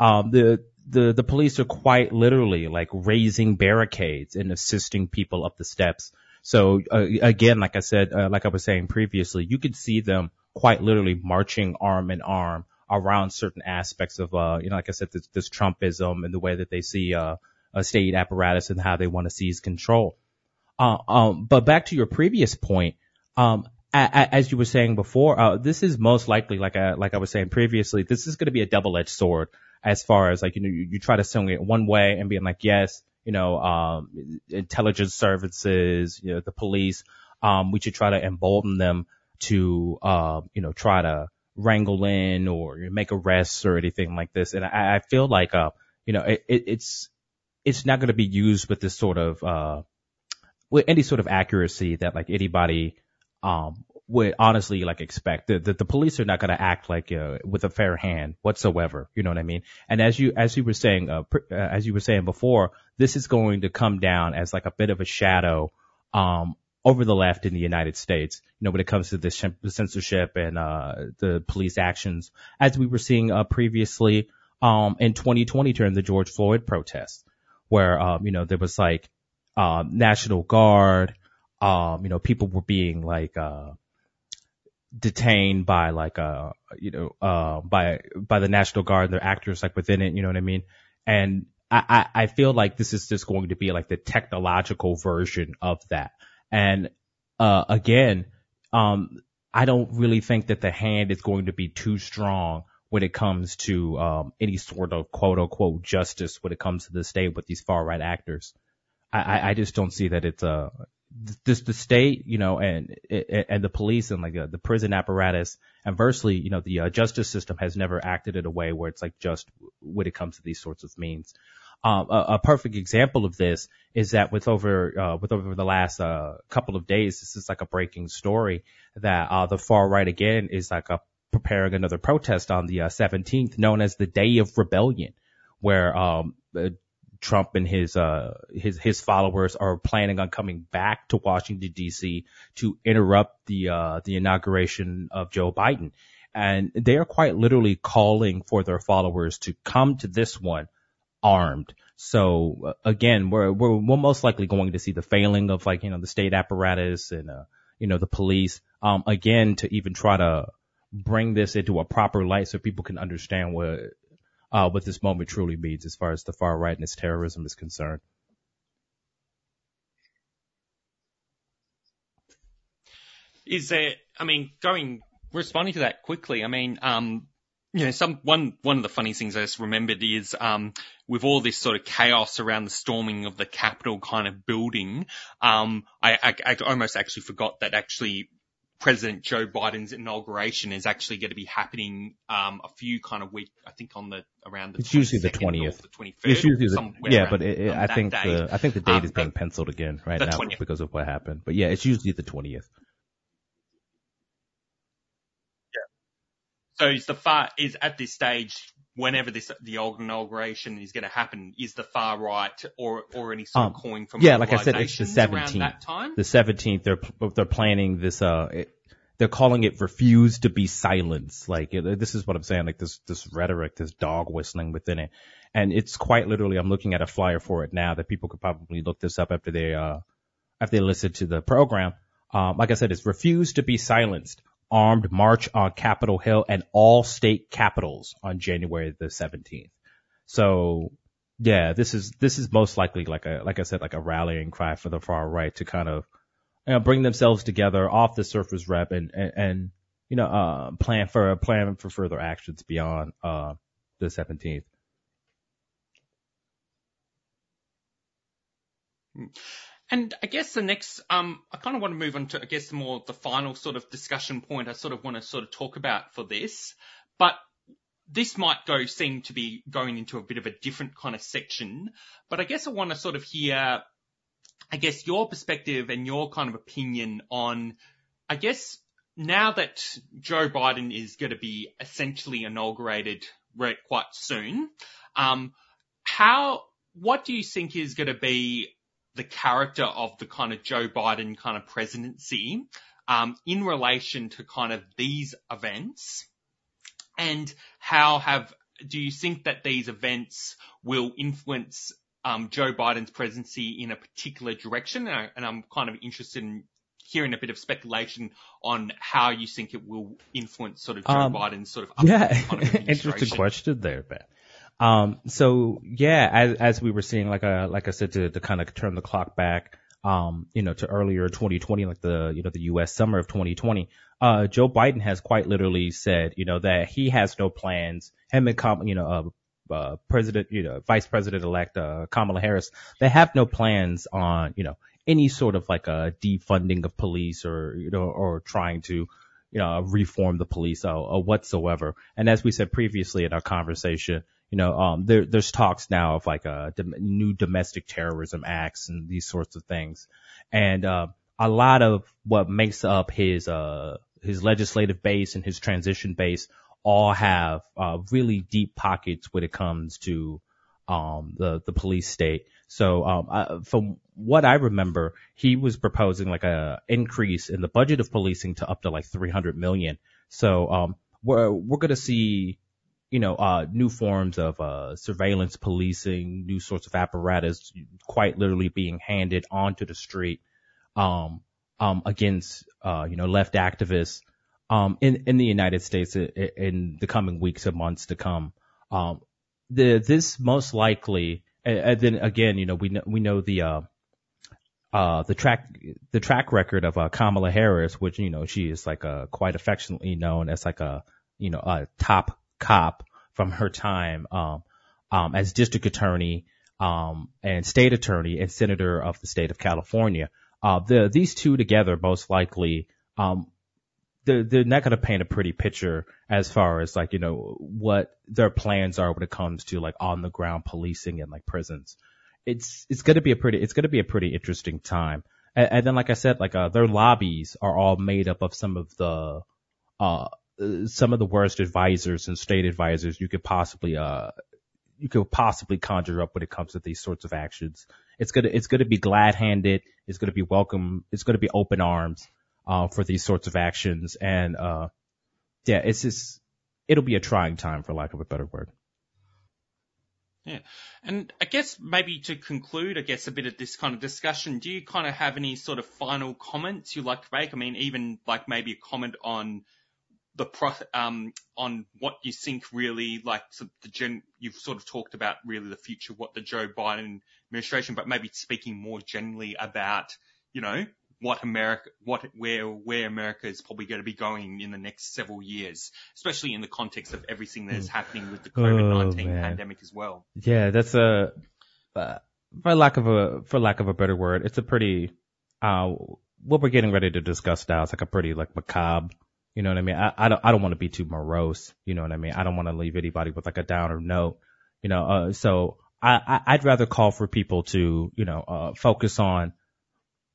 um, the the the police are quite literally like raising barricades and assisting people up the steps. So uh, again, like I said, uh, like I was saying previously, you could see them quite literally marching arm in arm around certain aspects of, uh, you know, like I said, this, this Trumpism and the way that they see, uh, a state apparatus and how they want to seize control. Uh, um, but back to your previous point, um, as you were saying before, uh, this is most likely, like I, like I was saying previously, this is going to be a double-edged sword as far as like, you know, you, you try to swing it one way and being like, yes, you know, um, intelligence services, you know, the police, um, we should try to embolden them to, uh, you know, try to wrangle in or make arrests or anything like this. And I, I feel like, uh, you know, it, it, it's, it's not going to be used with this sort of, uh, with any sort of accuracy that like anybody, um, would honestly like expect. that the, the police are not going to act like, uh, with a fair hand whatsoever. You know what I mean? And as you, as you were saying, uh, uh, as you were saying before, this is going to come down as like a bit of a shadow, um, over the left in the United States, you know, when it comes to the censorship and, uh, the police actions, as we were seeing, uh, previously, um, in 2020 during the George Floyd protests, where, um, you know, there was like, um, National Guard, um, you know, people were being like, uh, detained by like, uh, you know, uh, by, by the National Guard, and their actors like within it, you know what I mean? And I, I, I feel like this is just going to be like the technological version of that and uh, again, um, I don't really think that the hand is going to be too strong when it comes to um, any sort of quote unquote justice when it comes to the state with these far right actors. I, I just don't see that it's a this the state, you know, and and the police and like uh, the prison apparatus. And inversely, you know, the uh, justice system has never acted in a way where it's like just when it comes to these sorts of means. Um, a, a, perfect example of this is that with over uh, with over the last uh, couple of days, this is like a breaking story that uh, the far right again is like a, preparing another protest on the 17th, uh, known as the Day of Rebellion, where um, uh, Trump and his uh, his his followers are planning on coming back to Washington D.C. to interrupt the the inauguration of Joe Biden, and they are quite literally calling for their followers to come to this one armed. So uh, again, we're, we're, we're most likely going to see the failing of like, you know, the state apparatus and, uh, you know, the police, um, again, to even try to bring this into a proper light so people can understand what, uh, what this moment truly means as far as the far right and its terrorism is concerned. Is there, I mean, going, responding to that quickly, I mean, um, you know, some one one of the funny things I just remembered is um, with all this sort of chaos around the storming of the Capitol kind of building, um, I, I, I almost actually forgot that actually President Joe Biden's inauguration is actually going to be happening um, a few kind of week, I think on the around the. It's usually the twentieth. The twenty third. It's usually the yeah, but it, it, I think the I think the date um, is being penciled again right now 20th. because of what happened. But yeah, it's usually the twentieth. Yeah. So is the far is at this stage whenever this the inauguration is going to happen, is the far right or or any sort um, of calling from yeah, like I said, it's the 17th. The 17th, they're they're planning this. Uh, it, they're calling it "refuse to be silenced." Like it, this is what I'm saying. Like this this rhetoric, this dog whistling within it, and it's quite literally. I'm looking at a flyer for it now that people could probably look this up after they uh after they listen to the program. Um, like I said, it's "refuse to be silenced." Armed march on Capitol Hill and all state capitals on January the 17th. So yeah, this is, this is most likely like a, like I said, like a rallying cry for the far right to kind of, you know, bring themselves together off the surface web and, and, and you know, uh, plan for plan for further actions beyond, uh, the 17th. And I guess the next, um, I kind of want to move on to, I guess, more the final sort of discussion point I sort of want to sort of talk about for this. But this might go seem to be going into a bit of a different kind of section. But I guess I want to sort of hear, I guess, your perspective and your kind of opinion on, I guess, now that Joe Biden is going to be essentially inaugurated quite soon, um, how, what do you think is going to be the character of the kind of Joe Biden kind of presidency um, in relation to kind of these events, and how have do you think that these events will influence um, Joe Biden's presidency in a particular direction? And, I, am kind of interested in hearing a bit of speculation on how you think it will influence sort of Joe um, Biden's sort of yeah, kind of interesting question there, Ben. Um, so yeah, as, as we were seeing, like, uh, like I said, to, to kind of turn the clock back, um, you know, to earlier 2020, like the, you know, the U.S. summer of 2020, uh, Joe Biden has quite literally said, you know, that he has no plans, him and, you know, uh, uh, President, you know, Vice President elect, uh, Kamala Harris, they have no plans on, you know, any sort of like a defunding of police or, you know, or trying to, you know, reform the police or, or whatsoever. And as we said previously in our conversation, you know, um, there, there's talks now of like a new domestic terrorism acts and these sorts of things. And, uh, a lot of what makes up his, uh, his legislative base and his transition base all have, uh, really deep pockets when it comes to, um, the, the police state. So, um, I, from what I remember, he was proposing like a increase in the budget of policing to up to like 300 million. So, um, we're, we're going to see, you know, uh, new forms of, uh, surveillance policing, new sorts of apparatus quite literally being handed onto the street, um, um, against, uh, you know, left activists, um, in, in the United States in, the coming weeks and months to come. Um, the, this most likely, and, then again, you know, we know, we know the, uh, uh, the track, the track record of, uh, Kamala Harris, which, you know, she is like, uh, quite affectionately known as like a, you know, a top cop from her time um, um, as district attorney um, and state attorney and senator of the state of California. Uh, the, these two together most likely um, they're, they're not going to paint a pretty picture as far as like you know what their plans are when it comes to like on the ground policing and like prisons. It's it's going to be a pretty it's going to be a pretty interesting time. And, then like I said, like uh, their lobbies are all made up of some of the uh, some of the worst advisors and state advisors you could possibly uh you could possibly conjure up when it comes to these sorts of actions. It's gonna it's gonna be glad handed. It's gonna be welcome. It's gonna be open arms uh, for these sorts of actions. And uh, yeah, it's just it'll be a trying time for lack of a better word. Yeah. And I guess maybe to conclude, I guess a bit of this kind of discussion, do you kind of have any sort of final comments you'd like to make? I mean, even like maybe a comment on the pro, um, on what you think really like the gen, you've sort of talked about really the future, what the Joe Biden administration, but maybe speaking more generally about, you know, what America, what, where, where America is probably going to be going in the next several years, especially in the context of everything that is happening with the COVID-19 oh, pandemic as well. Yeah, that's a, uh, for lack of a, for lack of a better word, it's a pretty, uh, what we're getting ready to discuss now is like a pretty like macabre you know what I mean? I, I don't, I don't want to be too morose. You know what I mean? I don't want to leave anybody with like a downer note, you know, uh, so I, I, would rather call for people to, you know, uh, focus on,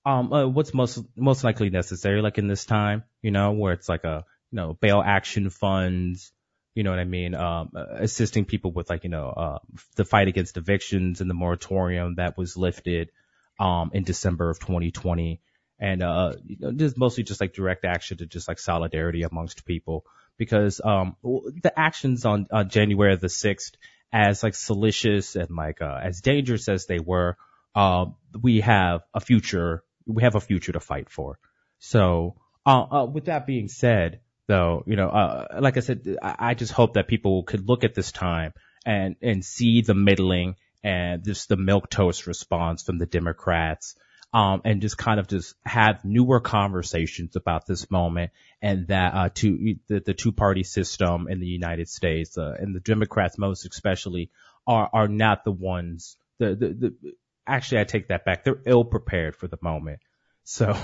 um, uh, what's most, most likely necessary, like in this time, you know, where it's like a, you know, bail action funds, you know what I mean? Um, assisting people with like, you know, uh, the fight against evictions and the moratorium that was lifted, um, in December of 2020. And, uh, you know, just mostly just like direct action to just like solidarity amongst people because, um, the actions on, on January the 6th, as like salacious and like, uh, as dangerous as they were, uh, we have a future, we have a future to fight for. So, uh, uh, with that being said, though, you know, uh, like I said, I, I just hope that people could look at this time and, and see the middling and just the milk toast response from the Democrats. Um, and just kind of just have newer conversations about this moment and that, uh, to the, the two party system in the United States, uh, and the Democrats most especially are, are not the ones, the, the, the, actually I take that back. They're ill prepared for the moment. So,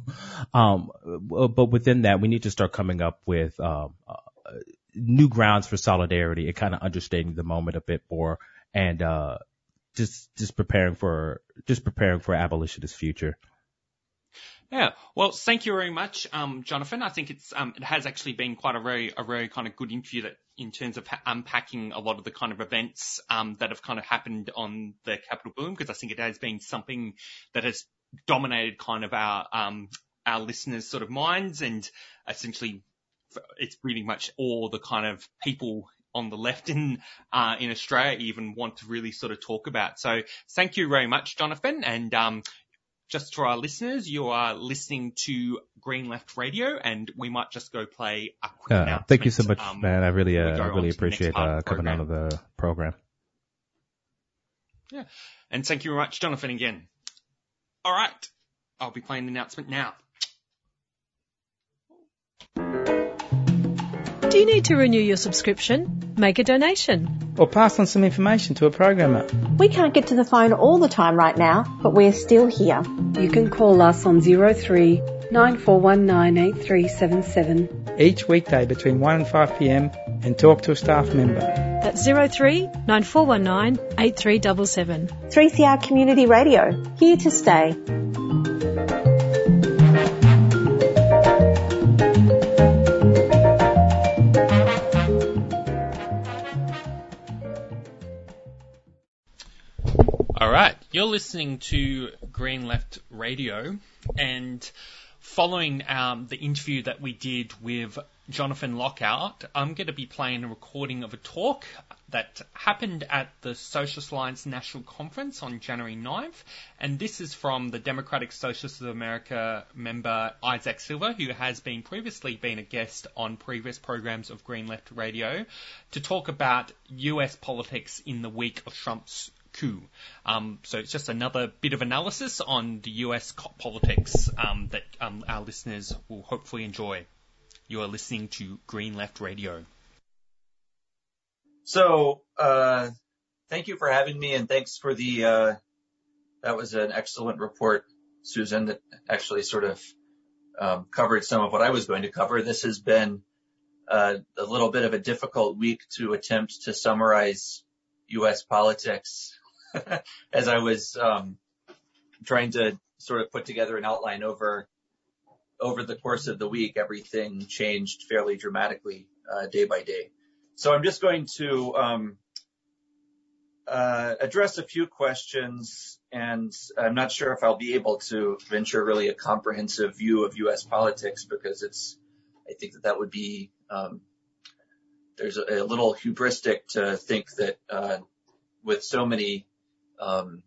um, but within that, we need to start coming up with, um, uh, new grounds for solidarity and kind of understanding the moment a bit more and, uh, just, just preparing for, just preparing for abolitionist future. Yeah. Well, thank you very much, um, Jonathan. I think it's, um, it has actually been quite a very, a very kind of good interview that in terms of unpacking a lot of the kind of events, um, that have kind of happened on the Capitol boom, because I think it has been something that has dominated kind of our um, our listeners' sort of minds, and essentially it's pretty much all the kind of people on the left in uh, in Australia even want to really sort of talk about. So thank you very much, Jonathan, and um, just for our listeners, you are listening to Green Left Radio, and we might just go play a quick uh, announcement. Thank you so much, um, man. I really, uh, I really appreciate uh, coming on the program. Yeah, and thank you very much, Jonathan, again. All right. I'll be playing the announcement now. Do you need to renew your subscription? Make a donation. Or pass on some information to a programmer. We can't get to the phone all the time right now, but we're still here. You can call us on 03 94198377 each weekday between 1 and 5 pm and talk to a staff member. That's 03 9419 8377. 3CR Community Radio, here to stay. You're listening to Green Left Radio, and following um, the interview that we did with Jonathan Lockout, I'm going to be playing a recording of a talk that happened at the Socialist Alliance National Conference on January 9th. And this is from the Democratic Socialists of America member Isaac Silva, who has been previously been a guest on previous programs of Green Left Radio, to talk about US politics in the week of Trump's coup. Um, so it's just another bit of analysis on the US politics um, that um, our listeners will hopefully enjoy. You are listening to Green Left Radio. So, uh, thank you for having me, and thanks for the. Uh, that was an excellent report, Susan. That actually sort of um, covered some of what I was going to cover. This has been uh, a little bit of a difficult week to attempt to summarize U.S. politics as I was um, trying to sort of put together an outline over over the course of the week, everything changed fairly dramatically uh, day by day. So I'm just going to um, uh, address a few questions, and I'm not sure if I'll be able to venture really a comprehensive view of U.S. politics because it's I think that that would be um, there's a, a, little hubristic to think that uh, with so many um,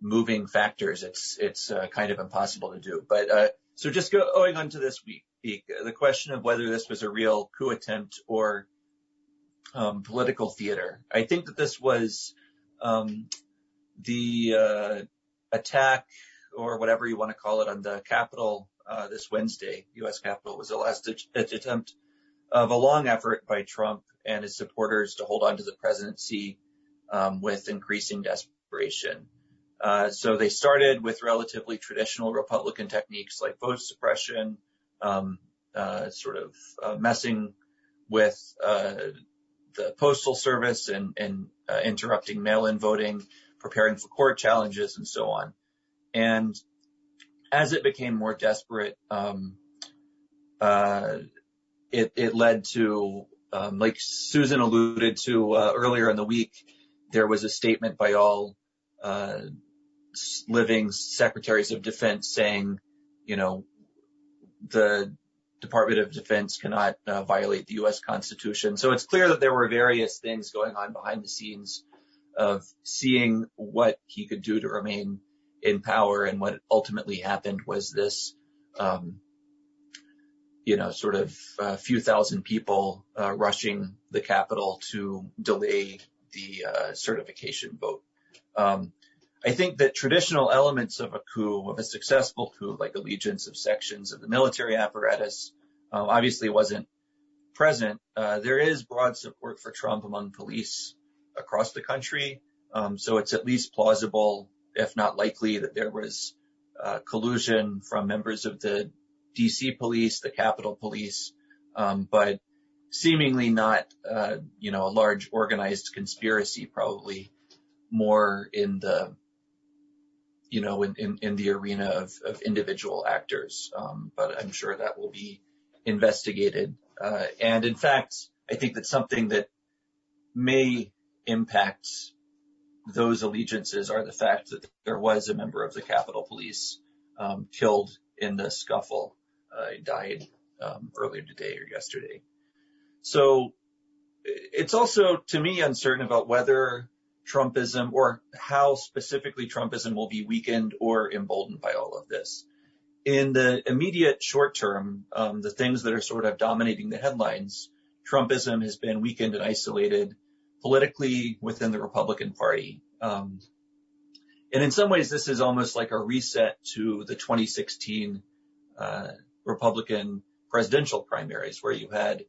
moving factors, it's it's uh, kind of impossible to do. But uh, so just going on to this week, the question of whether this was a real coup attempt or um, political theater. I think that this was um, the uh, attack or whatever you want to call it on the Capitol uh, this Wednesday, U.S. Capitol, was the last attempt of a long effort by Trump and his supporters to hold on to the presidency um, with increasing Uh, so they started with relatively traditional Republican techniques like vote suppression, um, uh, sort of uh, messing with uh, the postal service and, and uh, interrupting mail-in voting, preparing for court challenges, and so on. And as it became more desperate, um, uh, it, it led to, um, like Susan alluded to earlier in the week, there was a statement by all living secretaries of defense saying, you know, the Department of Defense cannot uh, violate the U.S. Constitution. So it's clear that there were various things going on behind the scenes of seeing what he could do to remain in power. And what ultimately happened was this, um, you know, sort of a few thousand people uh, rushing the Capitol to delay the uh, certification vote. Um, I think that traditional elements of a coup, of a successful coup, like allegiance of sections of the military apparatus, uh, obviously wasn't present. Uh, there is broad support for Trump among police across the country. Um, so it's at least plausible, if not likely, that there was uh, collusion from members of the DC police, the Capitol police, um, but seemingly not, uh, you know, a large organized conspiracy, probably more in the, you know, in, in, in the arena of, of individual actors. Um, but I'm sure that will be investigated. Uh, and in fact, I think that something that may impact those allegiances are the fact that there was a member of the Capitol Police um, killed in the scuffle. Uh, he died um, earlier today or yesterday. So it's also, to me, uncertain about whether Trumpism or how specifically Trumpism will be weakened or emboldened by all of this. In the immediate short term, um, the things that are sort of dominating the headlines, Trumpism has been weakened and isolated politically within the Republican Party. Um, and in some ways, this is almost like a reset to the 2016 uh, Republican presidential primaries, where you had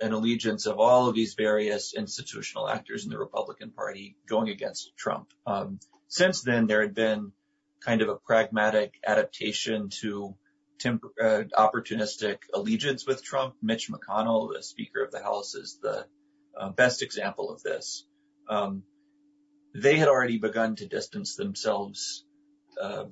an allegiance of all of these various institutional actors in the Republican Party going against Trump. Um, since then, there had been kind of a pragmatic adaptation to temp- uh, opportunistic allegiance with Trump. Mitch McConnell, the Speaker of the House, is the uh, best example of this. Um, they had already begun to distance themselves uh,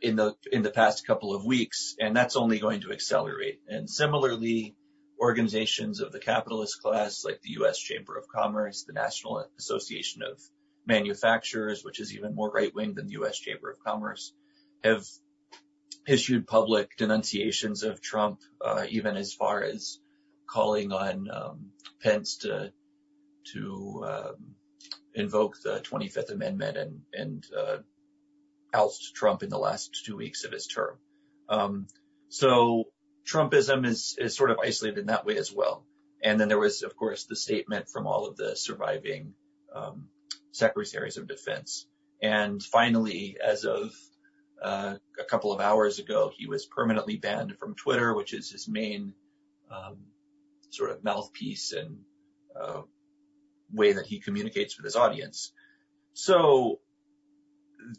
in the in the past couple of weeks, and that's only going to accelerate. And similarly, organizations of the capitalist class, like the U.S. Chamber of Commerce, the National Association of Manufacturers, which is even more right wing than the U.S. Chamber of Commerce, have issued public denunciations of Trump, uh, even as far as calling on um, Pence to to um, invoke the 25th Amendment and and uh, oust Trump in the last two weeks of his term. Um, so Trumpism is, is sort of isolated in that way as well. And then there was, of course, the statement from all of the surviving um, secretaries of defense. And finally, as of uh, a couple of hours ago, he was permanently banned from Twitter, which is his main um, sort of mouthpiece and uh, way that he communicates with his audience. So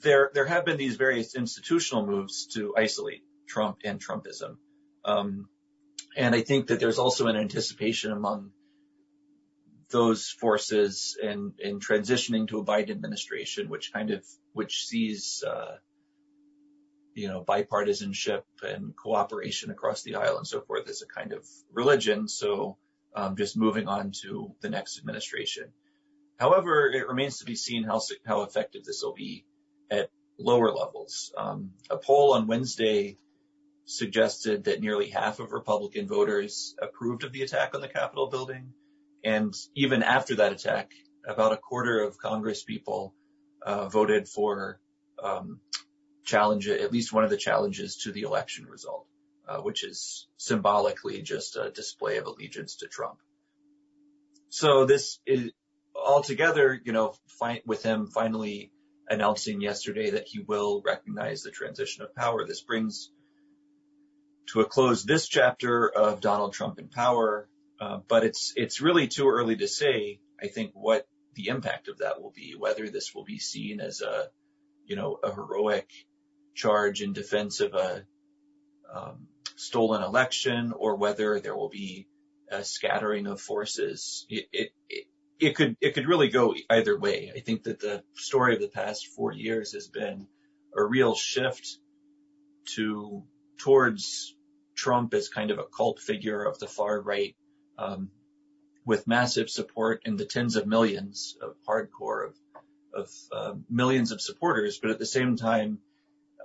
there there have been these various institutional moves to isolate Trump and Trumpism. Um, and I think that there's also an anticipation among those forces in, in transitioning to a Biden administration, which kind of, which sees, uh, you know, bipartisanship and cooperation across the aisle and so forth as a kind of religion. So, um, just moving on to the next administration. However, it remains to be seen how, how effective this will be at lower levels. Um, a poll on Wednesday suggested that nearly half of Republican voters approved of the attack on the Capitol building. And even after that attack, about a quarter of Congress people uh, voted for um, challenge, at least one of the challenges to the election result, uh, which is symbolically just a display of allegiance to Trump. So this is altogether, you know, fi- with him finally announcing yesterday that he will recognize the transition of power, this brings to a close this chapter of Donald Trump in power. Uh, but it's it's really too early to say. I think what the impact of that will be, whether this will be seen as a you know a heroic charge in defense of a um, stolen election, or whether there will be a scattering of forces. It, it, it it could it could really go either way. I think that the story of the past four years has been a real shift to towards Trump as kind of a cult figure of the far right, um, with massive support in the tens of millions of hardcore of, of uh, millions of supporters, but at the same time,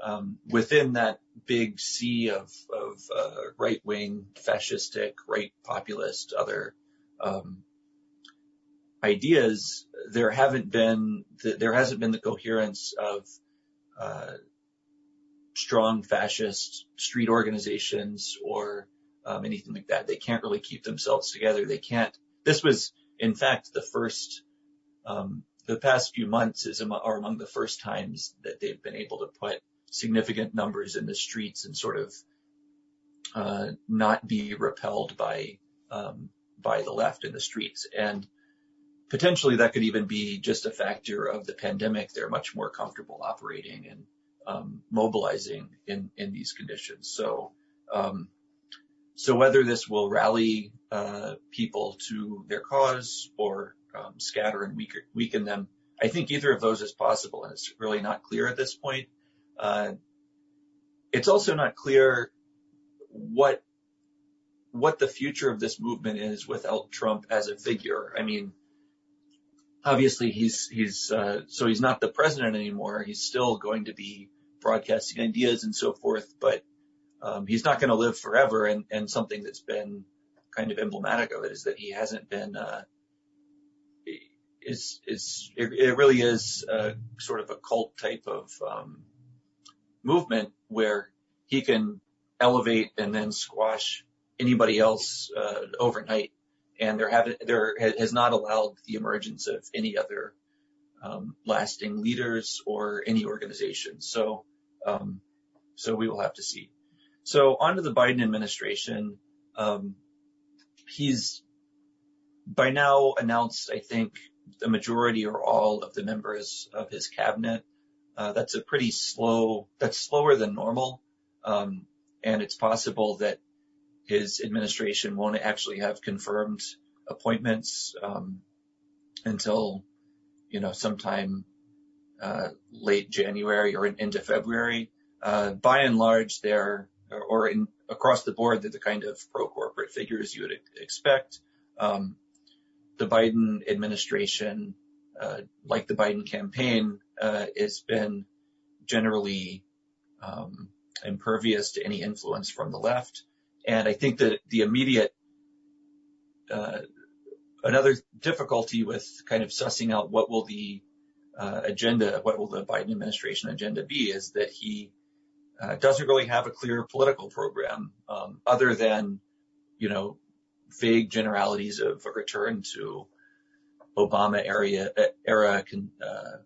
um, within that big sea of, of uh, right-wing, fascistic, right populist, other um, ideas, there haven't been the, there hasn't been the coherence of uh, strong fascist street organizations or um, anything like that. They can't really keep themselves together. They can't. This was, in fact, the first. Um, the past few months is are among the first times that they've been able to put significant numbers in the streets and sort of uh, not be repelled by um, by the left in the streets. And potentially that could even be just a factor of the pandemic. They're much more comfortable operating and mobilizing in in these conditions. So um, so whether this will rally uh, people to their cause or um, scatter and weaken, weaken them, I think either of those is possible, and it's really not clear at this point. Uh, it's also not clear what what the future of this movement is without Trump as a figure. I mean, obviously he's he's uh, so he's not the president anymore. He's still going to be broadcasting ideas and so forth, but um, he's not going to live forever. And and something that's been kind of emblematic of it is that he hasn't been. Uh, is is it, it really is a, sort of a cult type of um, movement where he can elevate and then squash anybody else uh, overnight. And there haven't, there has not allowed the emergence of any other um, lasting leaders or any organization. So so we will have to see. So on to the Biden administration. Um, he's by now announced, I think, the majority or all of the members of his cabinet uh, that's a pretty slow, that's slower than normal. Um, and it's possible that his administration won't actually have confirmed appointments, um, until, you know, sometime, late January or into February. Uh, by and large, they're, or across the board, they're the kind of pro-corporate figures you would expect. Um, the Biden administration, uh, like the Biden campaign, uh, has been generally um, impervious to any influence from the left. And I think that the immediate uh, another difficulty with kind of sussing out what will the uh, agenda, what will the Biden administration agenda be, is that he uh, doesn't really have a clear political program um, other than, you know, vague generalities of a return to Obama area era uh,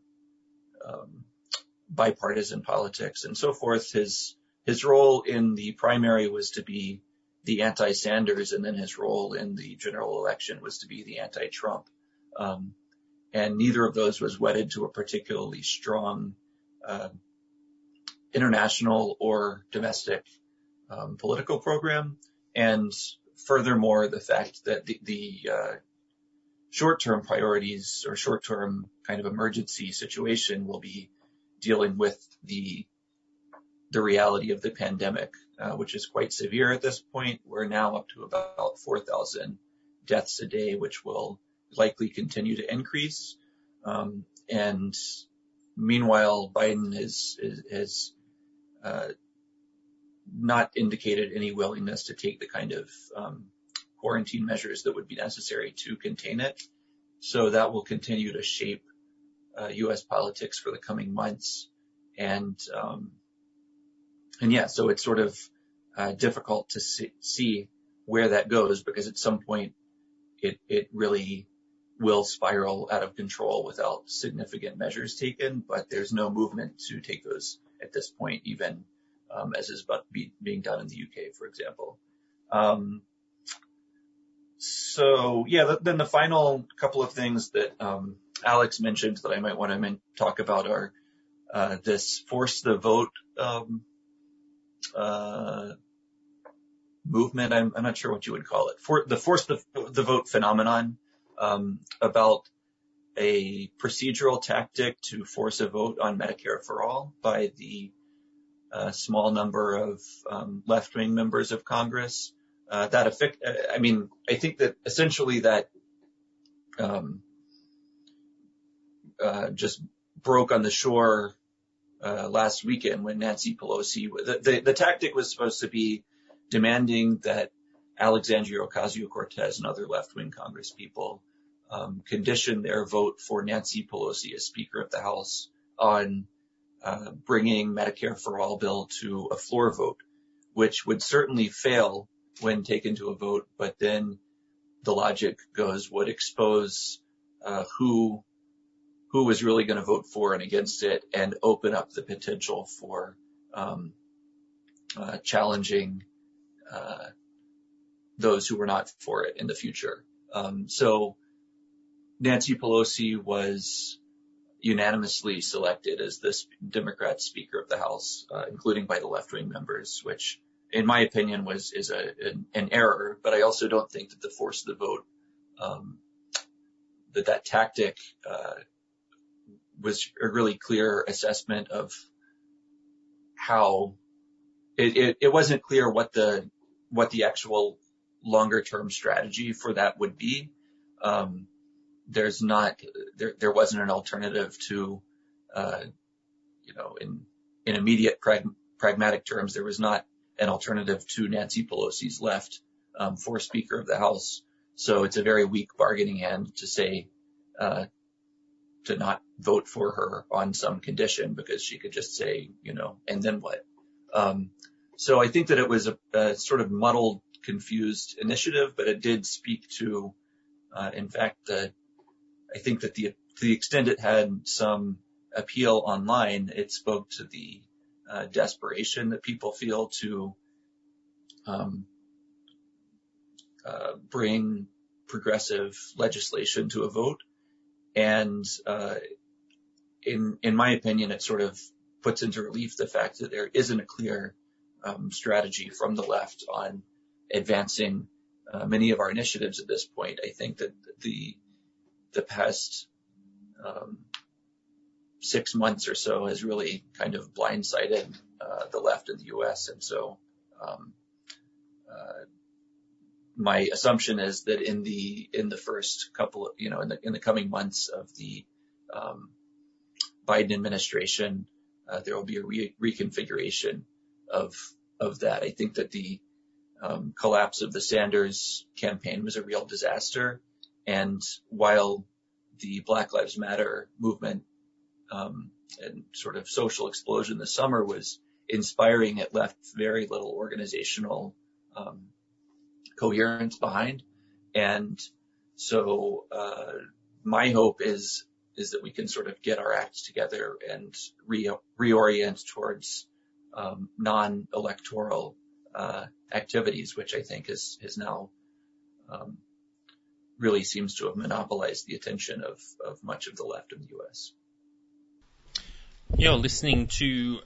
um, bipartisan politics and so forth. His his role in the primary was to be the anti-Sanders, and then his role in the general election was to be the anti-Trump. And neither of those was wedded to a particularly strong uh, international or domestic um, political program. And furthermore, the fact that the, the uh, short-term priorities or short-term kind of emergency situation will be dealing with the the reality of the pandemic, uh, which is quite severe at this point. We're now up to about 4,000 deaths a day, which will likely continue to increase. Um, and meanwhile, Biden has uh, not indicated any willingness to take the kind of um, quarantine measures that would be necessary to contain it. So that will continue to shape uh, U.S. politics for the coming months. And, um, and yeah, so it's sort of uh, difficult to see, see where that goes because at some point it, it really will spiral out of control without significant measures taken, but there's no movement to take those at this point, even um, as is be, being done in the UK, for example. Um, so yeah, then the final couple of things that um, Alex mentioned that I might want to talk about are uh, this force the vote um, uh, movement. I'm, I'm, not sure what you would call it. For the force the, the vote phenomenon about a procedural tactic to force a vote on Medicare for all by the a small number of um, left-wing members of Congress. Uh, I mean, I think that essentially that um, uh, just broke on the shore uh, last weekend when Nancy Pelosi, the, tactic was supposed to be demanding that Alexandria Ocasio-Cortez and other left-wing Congress people um, condition their vote for Nancy Pelosi as Speaker of the House on uh, bringing Medicare for All bill to a floor vote, which would certainly fail when taken to a vote, but then the logic goes would expose uh, who who was really going to vote for and against it, and open up the potential for um, uh, challenging uh, those who were not for it in the future. Um, so Nancy Pelosi was unanimously selected as the Democrat Speaker of the House, uh, including by the left-wing members, which, in my opinion, was is a an, an, error. But I also don't think that the force of the vote, um, that that tactic uh, was a really clear assessment of how it, it, it wasn't clear what the what the actual longer term strategy for that would be. Um, there's not there there wasn't an alternative to uh, you know in in immediate prag- pragmatic terms there was not an alternative to Nancy Pelosi's left um, for Speaker of the House. So it's a very weak bargaining hand to say uh, to not vote for her on some condition because she could just say you know and then what. Um, so I think that it was a, a sort of muddled, confused initiative, but it did speak to, uh, in fact, the I think that the to the extent it had some appeal online, it spoke to the uh, desperation that people feel to um, uh, bring progressive legislation to a vote, and uh, in in my opinion, it sort of puts into relief the fact that there isn't a clear um, strategy from the left on advancing uh, many of our initiatives at this point. I think that the the past um, six months or so has really kind of blindsided uh, the left in the U.S. And so um, uh, my assumption is that in the in the first couple of you know in the in the coming months of the um, Biden administration, uh, there will be a re- reconfiguration of of that. I think that the um, collapse of the Sanders campaign was a real disaster. And while the Black Lives Matter movement um, and sort of social explosion this summer was inspiring, it left very little organizational um, coherence behind. And so uh, my hope is is that we can sort of get our acts together and re- reorient towards um, non-electoral uh, activities, which I think is is now um, really seems to have monopolized the attention of, of much of the left in the U.S. You're listening to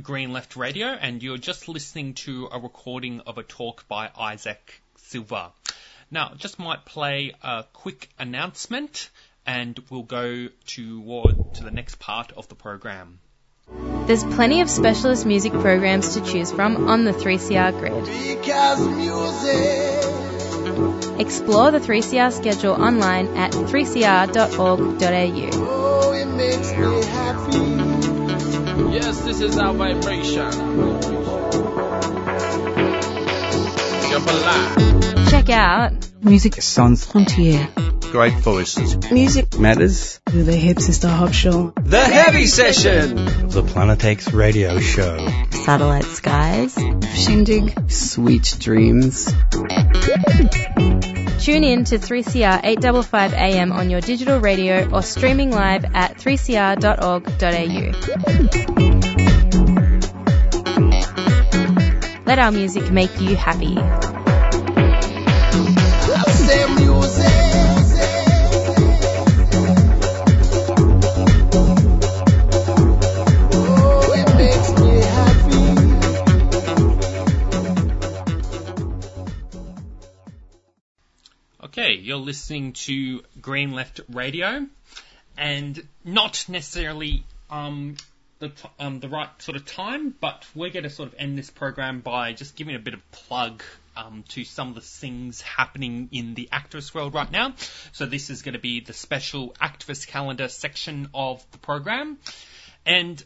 Green Left Radio, and you're just listening to a recording of a talk by Isaac Silva. Now, just might play a quick announcement, and we'll go toward to the next part of the program. There's plenty of specialist music programs to choose from on the 3CR grid. Explore the 3CR schedule online at 3cr.org.au. Oh, yes, this is our vibration. Check out Music Sans Frontier great voices. Music matters. The Hip Sister Hop Show. The Heavy Session. The Planetex Radio Show. Satellite Skies. Shindig. Sweet Dreams. Tune in to 3CR 855 AM on your digital radio or streaming live at 3cr.org.au. Let our music make you happy. Okay, you're listening to Green Left Radio, and not necessarily um, the t- um, the right sort of time, but we're going to sort of end this program by just giving a bit of plug um, to some of the things happening in the activist world right now. So this is going to be the special activist calendar section of the program, and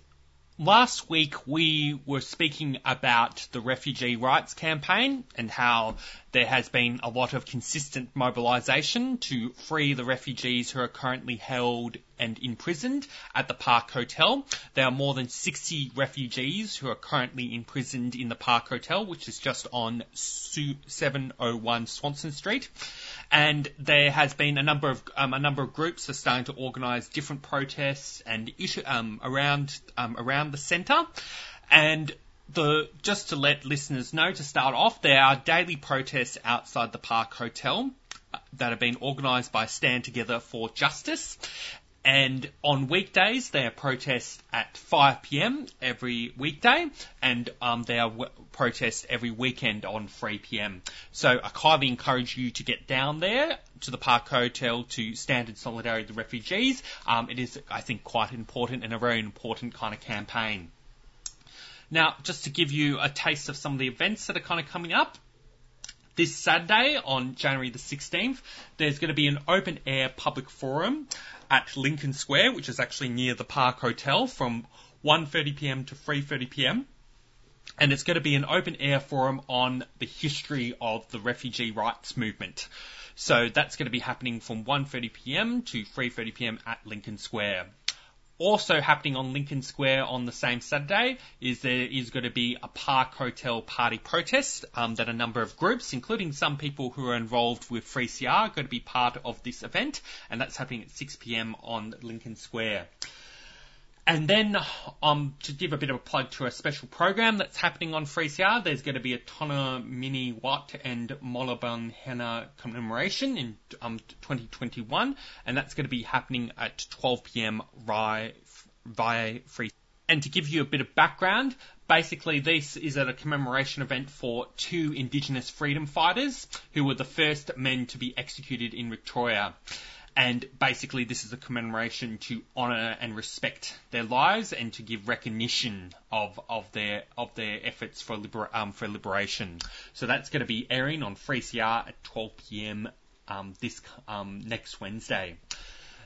Last week we were speaking about the refugee rights campaign and how there has been a lot of consistent mobilisation to free the refugees who are currently held and imprisoned at the Park Hotel. There are more than 60 refugees who are currently imprisoned in the Park Hotel, which is just on 701 Swanston Street and there has been a number of um, a number of groups are starting to organise different protests and issue um, around um, around the centre, and the just to let listeners know to start off, there are daily protests outside the Park Hotel uh, that have been organised by Stand Together for Justice. And on weekdays, there are protests at 5 p.m. every weekday, and um, there are protests every weekend on 3 p.m. So I highly encourage you to get down there to the Park Hotel to stand in solidarity with the refugees. Um, it is, I think, quite important and a very important kind of campaign. Now, just to give you a taste of some of the events that are kind of coming up, this Saturday on January the 16th, there's going to be an open air public forum at Lincoln Square, which is actually near the Park Hotel from 1.30pm to 3.30pm. And it's going to be an open air forum on the history of the refugee rights movement. So that's going to be happening from 1.30pm to 3.30pm at Lincoln Square. Also happening on Lincoln Square on the same Saturday is there is going to be a Park Hotel party protest um, that a number of groups, including some people who are involved with 3CR, are going to be part of this event, and that's happening at 6 p.m. on Lincoln Square. And then, um, to give a bit of a plug to a special program that's happening on 3CR, there's going to be a Tunnerminnerwait and Maulboyheenner commemoration in um, 2021, and that's going to be happening at 12 p.m. via, via Free. And to give you a bit of background, basically this is at a commemoration event for two Indigenous freedom fighters who were the first men to be executed in Victoria. And basically, this is a commemoration to honour and respect their lives and to give recognition of, of their of their efforts for liber, um, for liberation. So that's going to be airing on 3CR at 12 p.m. Um, this um, next Wednesday.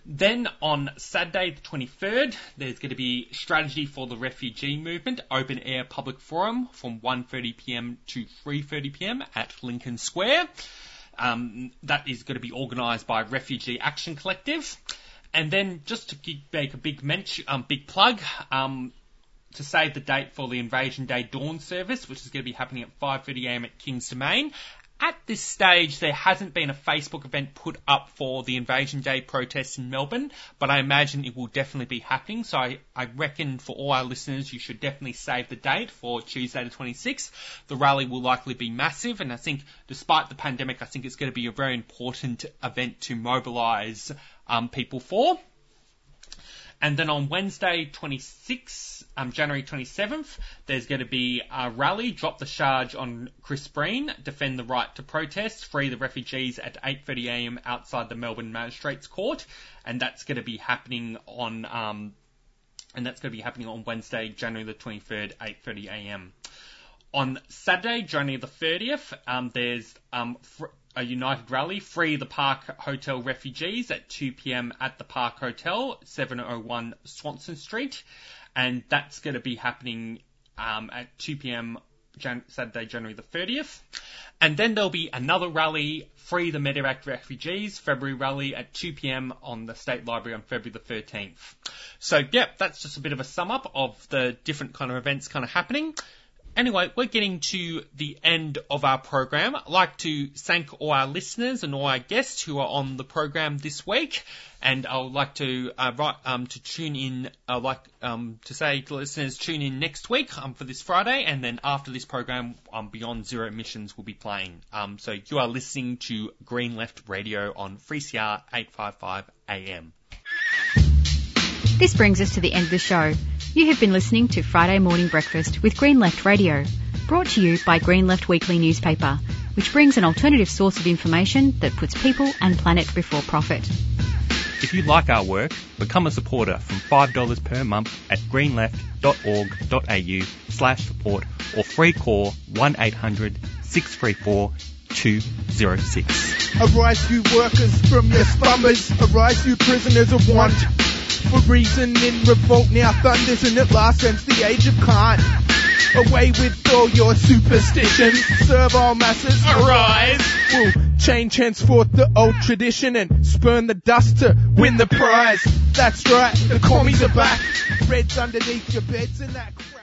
Then on Saturday the 23rd, there's going to be Strategy for the Refugee Movement open air public forum from 1:30 p.m. to 3:30 p.m. at Lincoln Square. Um, that is going to be organised by Refugee Action Collective. And then just to make a big mention, um, big plug, um, to save the date for the Invasion Day Dawn service, which is going to be happening at 5.30am at King's Domain. At this stage, there hasn't been a Facebook event put up for the Invasion Day protests in Melbourne, but I imagine it will definitely be happening. So I, I reckon for all our listeners, you should definitely save the date for Tuesday the 26th. The rally will likely be massive, and I think despite the pandemic, I think it's going to be a very important event to mobilise um, people for. And then on Wednesday, 26, um, January 27th, there's going to be a rally, drop the charge on Chris Breen, defend the right to protest, free the refugees at 8.30am outside the Melbourne Magistrates Court. And that's going to be happening on, um, and that's going to be happening on Wednesday, January the 23rd, 8.30am. On Saturday, January the 30th, um, there's um, fr- a united rally, Free the Park Hotel Refugees at 2 p.m. at the Park Hotel, 701 Swanston Street. And that's going to be happening um, at 2 p.m. Jan- Saturday, January the 30th. And then there'll be another rally, Free the Medevac Refugees, February rally at 2 p.m. on the State Library on February the 13th. So, yeah, that's just a bit of a sum up of the different kind of events kind of happening. Anyway, we're getting to the end of our program. I'd like to thank all our listeners and all our guests who are on the program this week. And I would like to uh, write, um, to tune in, uh, like um, to say to listeners, tune in next week um, for this Friday, and then after this program, um, Beyond Zero Emissions will be playing. Um, so you are listening to Green Left Radio on 3CR 855 AM. This brings us to the end of the show. You have been listening to Friday Morning Breakfast with Green Left Radio, brought to you by Green Left Weekly newspaper, which brings an alternative source of information that puts people and planet before profit. If you like our work, become a supporter from $5 per month at greenleft.org.au slash support or free call 1800 634 206. Arise you workers from your slumbers, arise you prisoners of want. For reason in revolt now thunders and at last ends the age of cant. Away with all your superstitions, serve all masses, arise! We'll change henceforth the old tradition and spurn the dust to win the prize. That's right, the commies are back, reds underneath your beds and that crap.